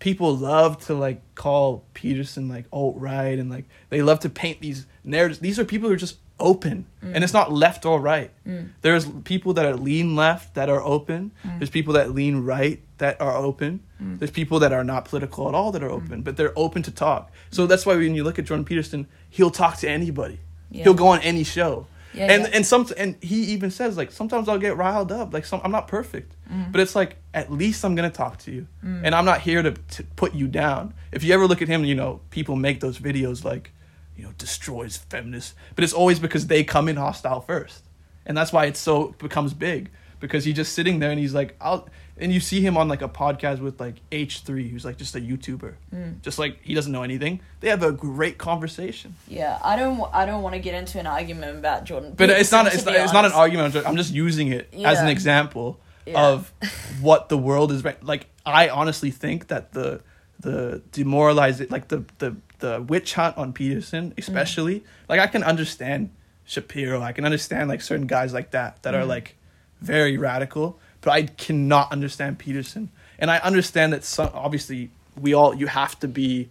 people love to like call peterson like alt right and like they love to paint these narratives. These are people who are just open and it's not left or right. Mm. there's people that are lean left that are open. There's people that lean right that are open. Mm. there's people that are not political at all that are open but they're open to talk. So that's why when you look at jordan peterson he'll talk to anybody. Yeah. he'll go on any show Yeah, and yeah. and some and he even says like sometimes I'll get riled up. Like some I'm not perfect Mm. but it's like at least I'm gonna talk to you. And I'm not here to, to put you down. If you ever look at him you know people make those videos like you know destroys feminists. But it's always because they come in hostile first. And that's why it's so becomes big. Because he's just sitting there and he's like I'll and you see him on like a podcast with like H3 who's like just a YouTuber Mm. just like he doesn't know anything they have a great conversation Yeah, I don't. I don't want to get into an argument about Jordan. But it's not. It's not, it's not an argument. I'm just, using it as an example Yeah. of what the world is. right- Like I honestly think that the the demoralize it, like the the the witch hunt on Peterson, especially. Like I can understand Shapiro. I can understand like certain guys like that that are Mhm. like very radical. But I cannot understand Peterson, and I understand that some obviously we all you have to be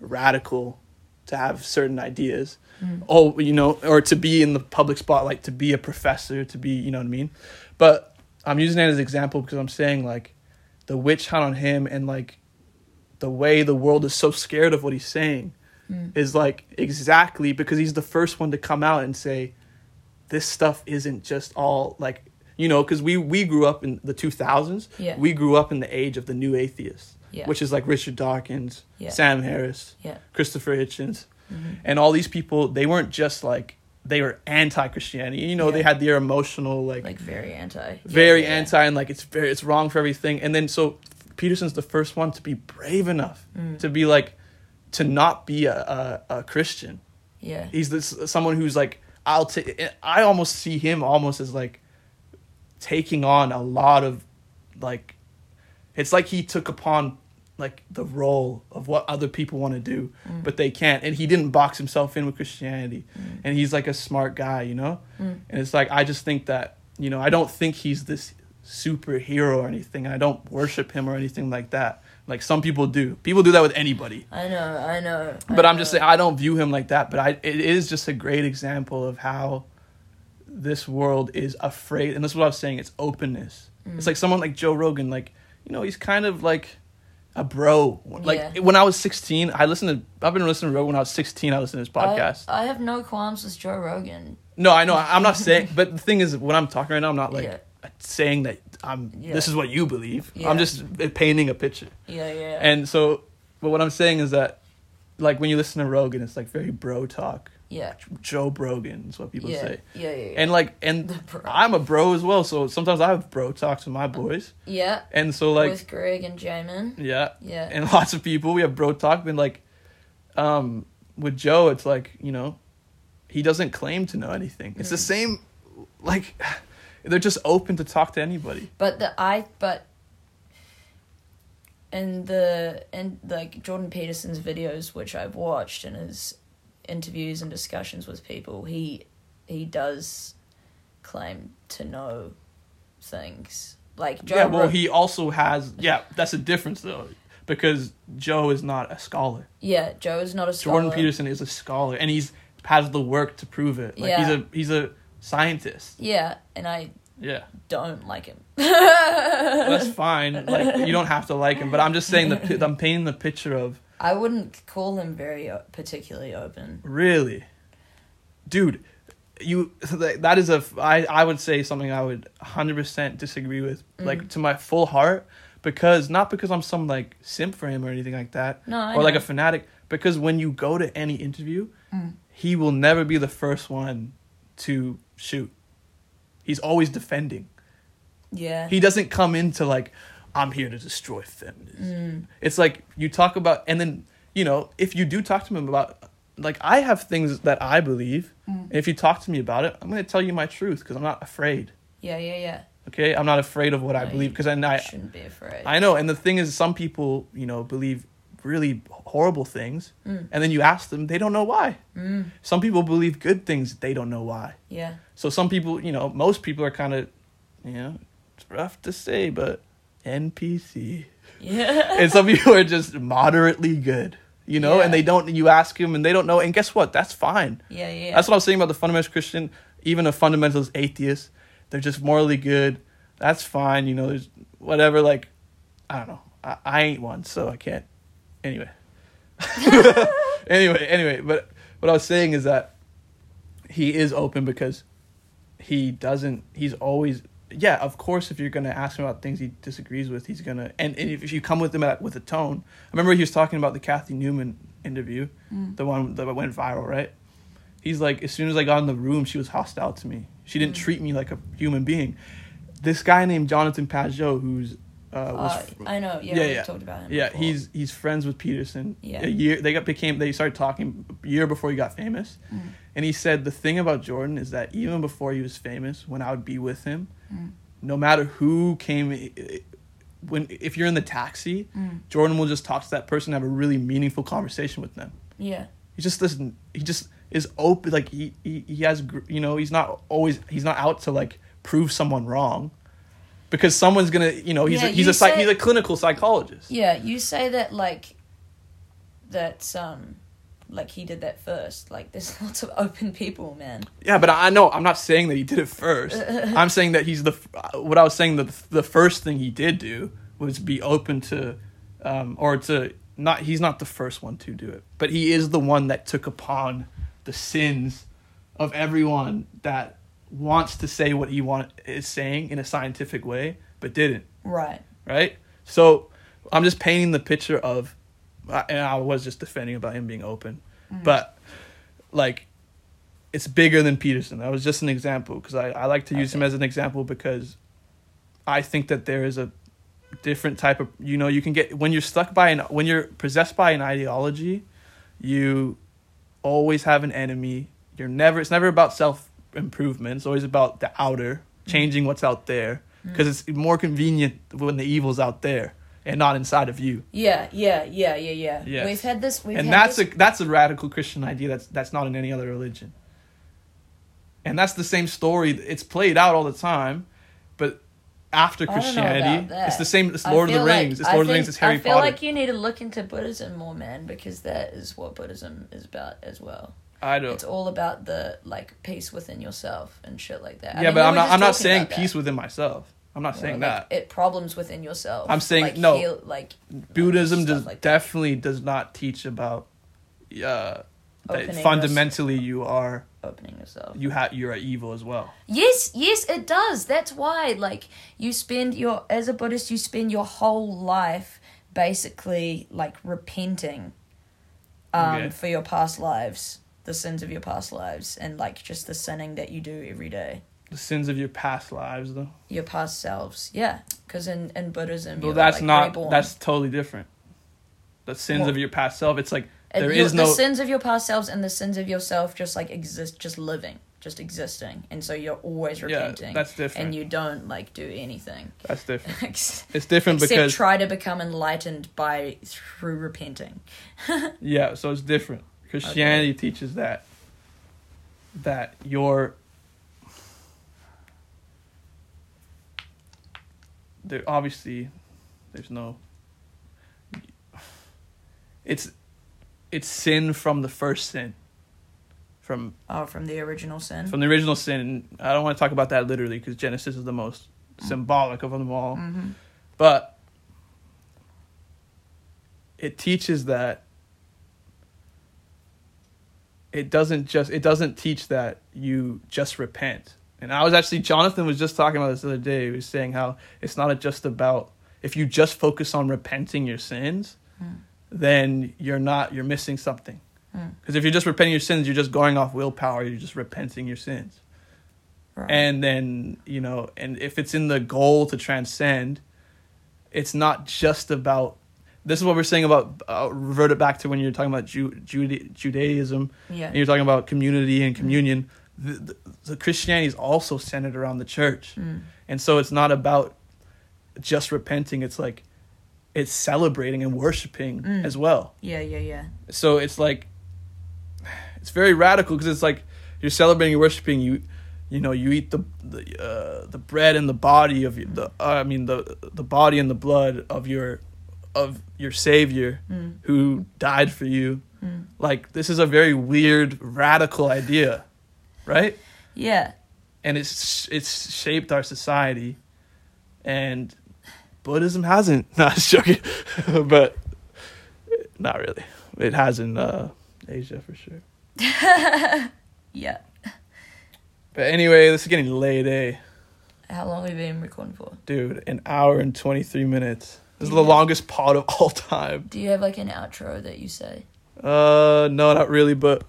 radical to have certain ideas Mm. oh you know or to be in the public spotlight to be a professor to be you know what i mean but i'm using that as an example because i'm saying like the witch hunt on him and like the way the world is so scared of what he's saying Mm. is like exactly because he's the first one to come out and say this stuff isn't just all like you know because we we grew up in the 2000s Yeah. we grew up in the age of the new atheists Yeah. which is like richard dawkins Yeah. sam harris christopher hitchens Mhm. and all these people they weren't just like they were anti-christianity you know they had their emotional like, Like very anti. very anti and like it's very it's wrong for everything and then so peterson's the first one to be brave enough Mm. to be like to not be a, a, a christian Yeah. he's this someone who's like i'll take i almost see him almost as like taking on a lot of like it's like he took upon like the role of what other people want to do Mm. but they can't and he didn't box himself in with christianity and he's like a smart guy you know Mm. and it's like i just think that you know i don't think he's this superhero or anything i don't worship him or anything like that like some people do people do that with anybody I know. I know. I but I'm just saying I don't view him like that. But I it is just a great example of how this world is afraid, and this is what I was saying. It's openness. Mm. It's like someone like Joe Rogan. Like you know, he's kind of like a bro. Like Yeah. when I was 16, I listened to. I've been listening to Rogan when I was 16. I listened to his podcast. I, I have no qualms with Joe Rogan. no, I know. I'm not saying. But the thing is, when I'm talking right now, I'm not like Yeah. saying that I'm. Yeah. This is what you believe. I'm just painting a picture. Yeah, yeah. And so, but what I'm saying is that, like when you listen to Rogan, it's like very bro talk. Yeah. Joe Brogan is what people yeah. say. Yeah, yeah, yeah. And like, and I'm a bro as well, so sometimes I have bro talks with my boys, yeah. and so like, with Greg and Jamin. yeah, Yeah. and lots of people we have bro talk, but like, um, with Joe, it's like you know, he doesn't claim to know anything. It's the Mm. same, like, they're just open to talk to anybody. But the I but and the and like Jordan Peterson's videos, which I've watched, and his interviews and discussions with people, he he does claim to know things. Like Joe yeah, well, he also has. Yeah, that's a difference though, because Joe is not a scholar. yeah, Joe is not a scholar. Jordan Peterson is a scholar, and he's has the work to prove it. Like he's a he's a scientist. Yeah, and I Yeah, don't like him. that's fine. Like you don't have to like him, but I'm just saying the I'm painting the picture of I wouldn't call him very o- particularly open. really, dude. you that is a I I would say something I would 100% disagree with Mm. like to my full heart because not because I'm some like simp for him or anything like that No, I or like a fanatic because when you go to any interview Mm. he will never be the first one to shoot he's always defending Yeah. he doesn't come into like I'm here to destroy feminism. Mm. It's like you talk about and then you know if you do talk to him about like I have things that I believe. Mm. And if you talk to me about it, I'm going to tell you my truth because I'm not afraid. Yeah, yeah, yeah. Okay, I'm not afraid of what I believe because I, I shouldn't be afraid. I know. And the thing is, some people you know believe really horrible things, Mm. and then you ask them, they don't know why. Mm. Some people believe good things, they don't know why. Yeah. So some people, you know, most people are kind of, you know, it's rough to say, but NPC. Yeah. and some people are just moderately good, you know, and they don't. You ask them, and they don't know. And guess what? That's fine. yeah, yeah. That's what I was saying about the fundamentalist Christian. Even a fundamentalist atheist, they're just morally good. That's fine. You know, there's whatever. Like, I don't know. I, I ain't one, so I can't. Anyway. anyway, anyway, but what I was saying is that he is open because he doesn't. He's always. Yeah, of course. If you're gonna ask him about things he disagrees with, he's gonna. And, and if you come with him at, with a tone, I remember he was talking about the Cathy Newman interview, Mm. the one that went viral, right? He's like, as soon as I got in the room, she was hostile to me. She didn't Mm. treat me like a human being. This guy named Jonathan Pageau, who's uh, was Uh, I know. Yeah, Yeah, yeah. talked about him. yeah, before. he's he's friends with Peterson. Yeah. A year they got became they started talking a year before he got famous. Mm. And he said the thing about Jordan is that even before he was famous, when I would be with him, Mm. no matter who came when if you're in the taxi, Mm. Jordan will just talk to that person and have a really meaningful conversation with them. Yeah. He just doesn't he just is open like he, he he has you know, he's not always he's not out to like prove someone wrong. Because someone's gonna, you know, he's Yeah, a, he's a psych, say- he's a clinical psychologist. Yeah, you say that like that um like he did that first. Like there's lots of open people, man. Yeah, but I know I'm not saying that he did it first. I'm saying that he's the what I was saying that the first thing he did do was be open to, um, or to not. He's not the first one to do it, but he is the one that took upon the sins of everyone that wants to say what he want is saying in a scientific way, but didn't. Right. Right. So I'm just painting the picture of, and I was just defending about him being open, mm-hmm. but like it's bigger than Peterson. That was just an example because I, I like to use him as an example because I think that there is a different type of you know you can get when you're stuck by an when you're possessed by an ideology, you always have an enemy. You're never it's never about self improvement. It's always about the outer mm-hmm. changing what's out there. Because mm. it's more convenient when the evil's out there and not inside of you. Yeah, yeah, yeah, yeah, yeah. Yes. We've had this we've and had that's this, a that's a radical Christian idea that's that's not in any other religion. And that's the same story. It's played out all the time, but after I Christianity, it's the same. It's Lord of the feel like- Rings. it's I Lord of the Rings. It's Harry I feel Potter. like you need to look into Buddhism more, man, because that is what Buddhism is about as well. I don't. It's all about the like peace within yourself and shit like that. I yeah, mean, but I'm not. I'm not saying peace within myself. I'm not saying like, that. It problems within yourself. I'm saying- like, no. heal- like Buddhism does like definitely does not teach about. Uh, that fundamentally, you are opening yourself. you have you're evil as well. Yes, yes, it does. That's why, like, you spend your as a Buddhist, you spend your whole life basically like repenting, um, Okay. for your past lives, the sins of your past lives, and like just the sinning that you do every day, The sins of your past lives, though. your past selves. Yeah, because in in Buddhism, Well, you're, that's like, not. reborn. That's totally different. The sins Well- of your past self. It's like there your- is no. the sins of your past selves and the sins of yourself just like exist, just living, just existing, and so you're always repenting. Yeah, that's different. And you don't like do anything. That's different. It's different Except because try to become enlightened by through repenting. yeah, so it's different. Christianity teaches that that your there obviously there's no it's it's sin from the first sin from Oh, from the original sin. from the original sin i don't want to talk about that literally because genesis is the most symbolic of them all hmm but it teaches that it doesn't just it doesn't teach that you just repent. And I was actually Jonathan was just talking about this the other day. He was saying how it's not just about if you just focus on repenting your sins, Mm. then you're not you're missing something. Mm. Because if you're just repenting your sins, you're just going off willpower. You're just repenting your sins. Right. And then, you know, and if it's in the goal to transcend, it's not just about. This is what we're saying about. Uh, revert it back to when you're talking about Ju- Juda- Judaism yeah. and you're talking about community and communion. The, the, the Christianity is also centered around the church. Mm. And so it's not about just repenting, it's like it's celebrating and worshiping Mm. as well. Yeah, yeah, yeah. So it's like it's very radical because it's like you're celebrating and worshiping you you know you eat the the uh, the bread and the body of your, the uh, I mean the the body and the blood of your of your savior Mm. who died for you. Mm. Like this is a very weird radical idea, right? Yeah. and it's it's shaped our society and buddhism hasn't not joking but not really it has in uh asia for sure Yeah. but anyway this is getting late eh How long have we been recording for? dude an hour and 23 minutes this is the longest pod of all time Do you have like an outro that you say? uh no not really but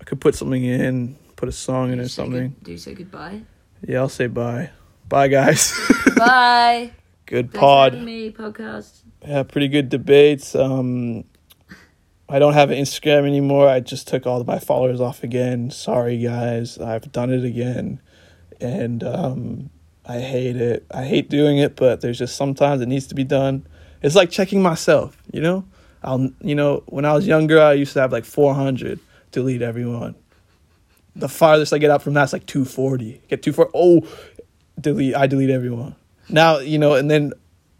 i could put something in put a song in or something good- do you say goodbye? yeah i'll say bye bye guys Bye. good Thanks pod me, podcast. Yeah, pretty good debates. Um, I don't have an Instagram anymore. I just took all of my followers off again. Sorry, guys. I've done it again, and um, I hate it. I hate doing it, but there's just sometimes it needs to be done. It's like checking myself. You know, I'll. You know, when I was younger, I used to have like 400. Delete everyone. The farthest I get out from that's like 240. Get 240. Oh, delete. I delete everyone. Now you know, and then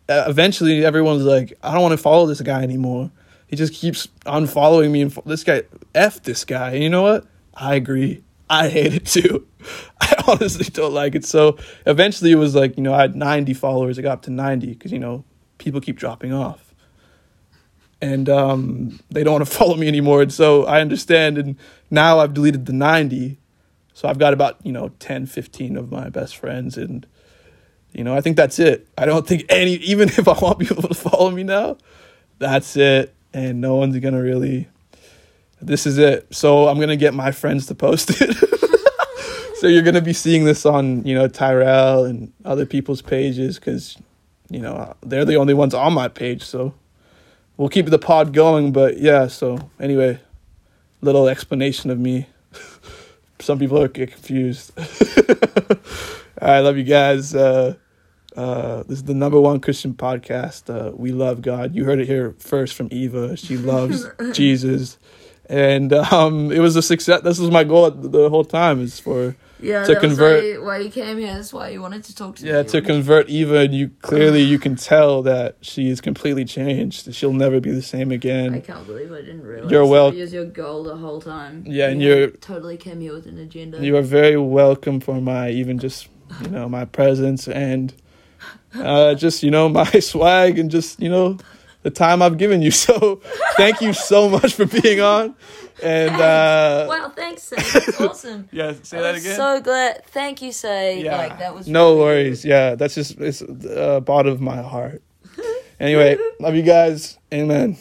uh, eventually everyone's like, I don't want to follow this guy anymore. He just keeps unfollowing me and fo- this guy, f this guy. And you know what? I agree. I hate it too. I honestly don't like it. So eventually it was like, you know, I had 90 followers. I got up to 90 because, you know, people keep dropping off. And um, they don't want to follow me anymore. And so I understand. And now I've deleted the 90. So I've got about, you know, 10, 15 of my best friends. And you know, I think that's it. I don't think any, even if I want people to follow me now, that's it. And no one's going to really, this is it. So I'm going to get my friends to post it. so you're going to be seeing this on, you know, Tyrell and other people's pages because, you know, they're the only ones on my page. So we'll keep the pod going. But yeah, so anyway, little explanation of me. Some people get confused. I love you guys. Uh, uh, this is the number one Christian podcast. Uh, we love God. You heard it here first from Eva. She loves Jesus, and um, it was a success. This was my goal the whole time. Is for Yeah, To convert- why you, why you came here. That's why you wanted to talk to yeah me. to convert Eva, and you clearly you can tell that she is completely changed. She'll never be the same again. I can't believe I didn't realize You're wel- that was your goal the whole time. Yeah, and You you're- totally came here with an agenda. You are very welcome for my even just you know my presence and uh, just you know my swag and just you know the time I've given you. So thank you so much for being on. And uh, wow, thanks, Say. That's awesome. yeah, say I that again. So glad. Thank you, Say. yeah, Like that was no really worries. good. Yeah, that's just it's uh, bottom of my heart. Anyway, love you guys. Amen.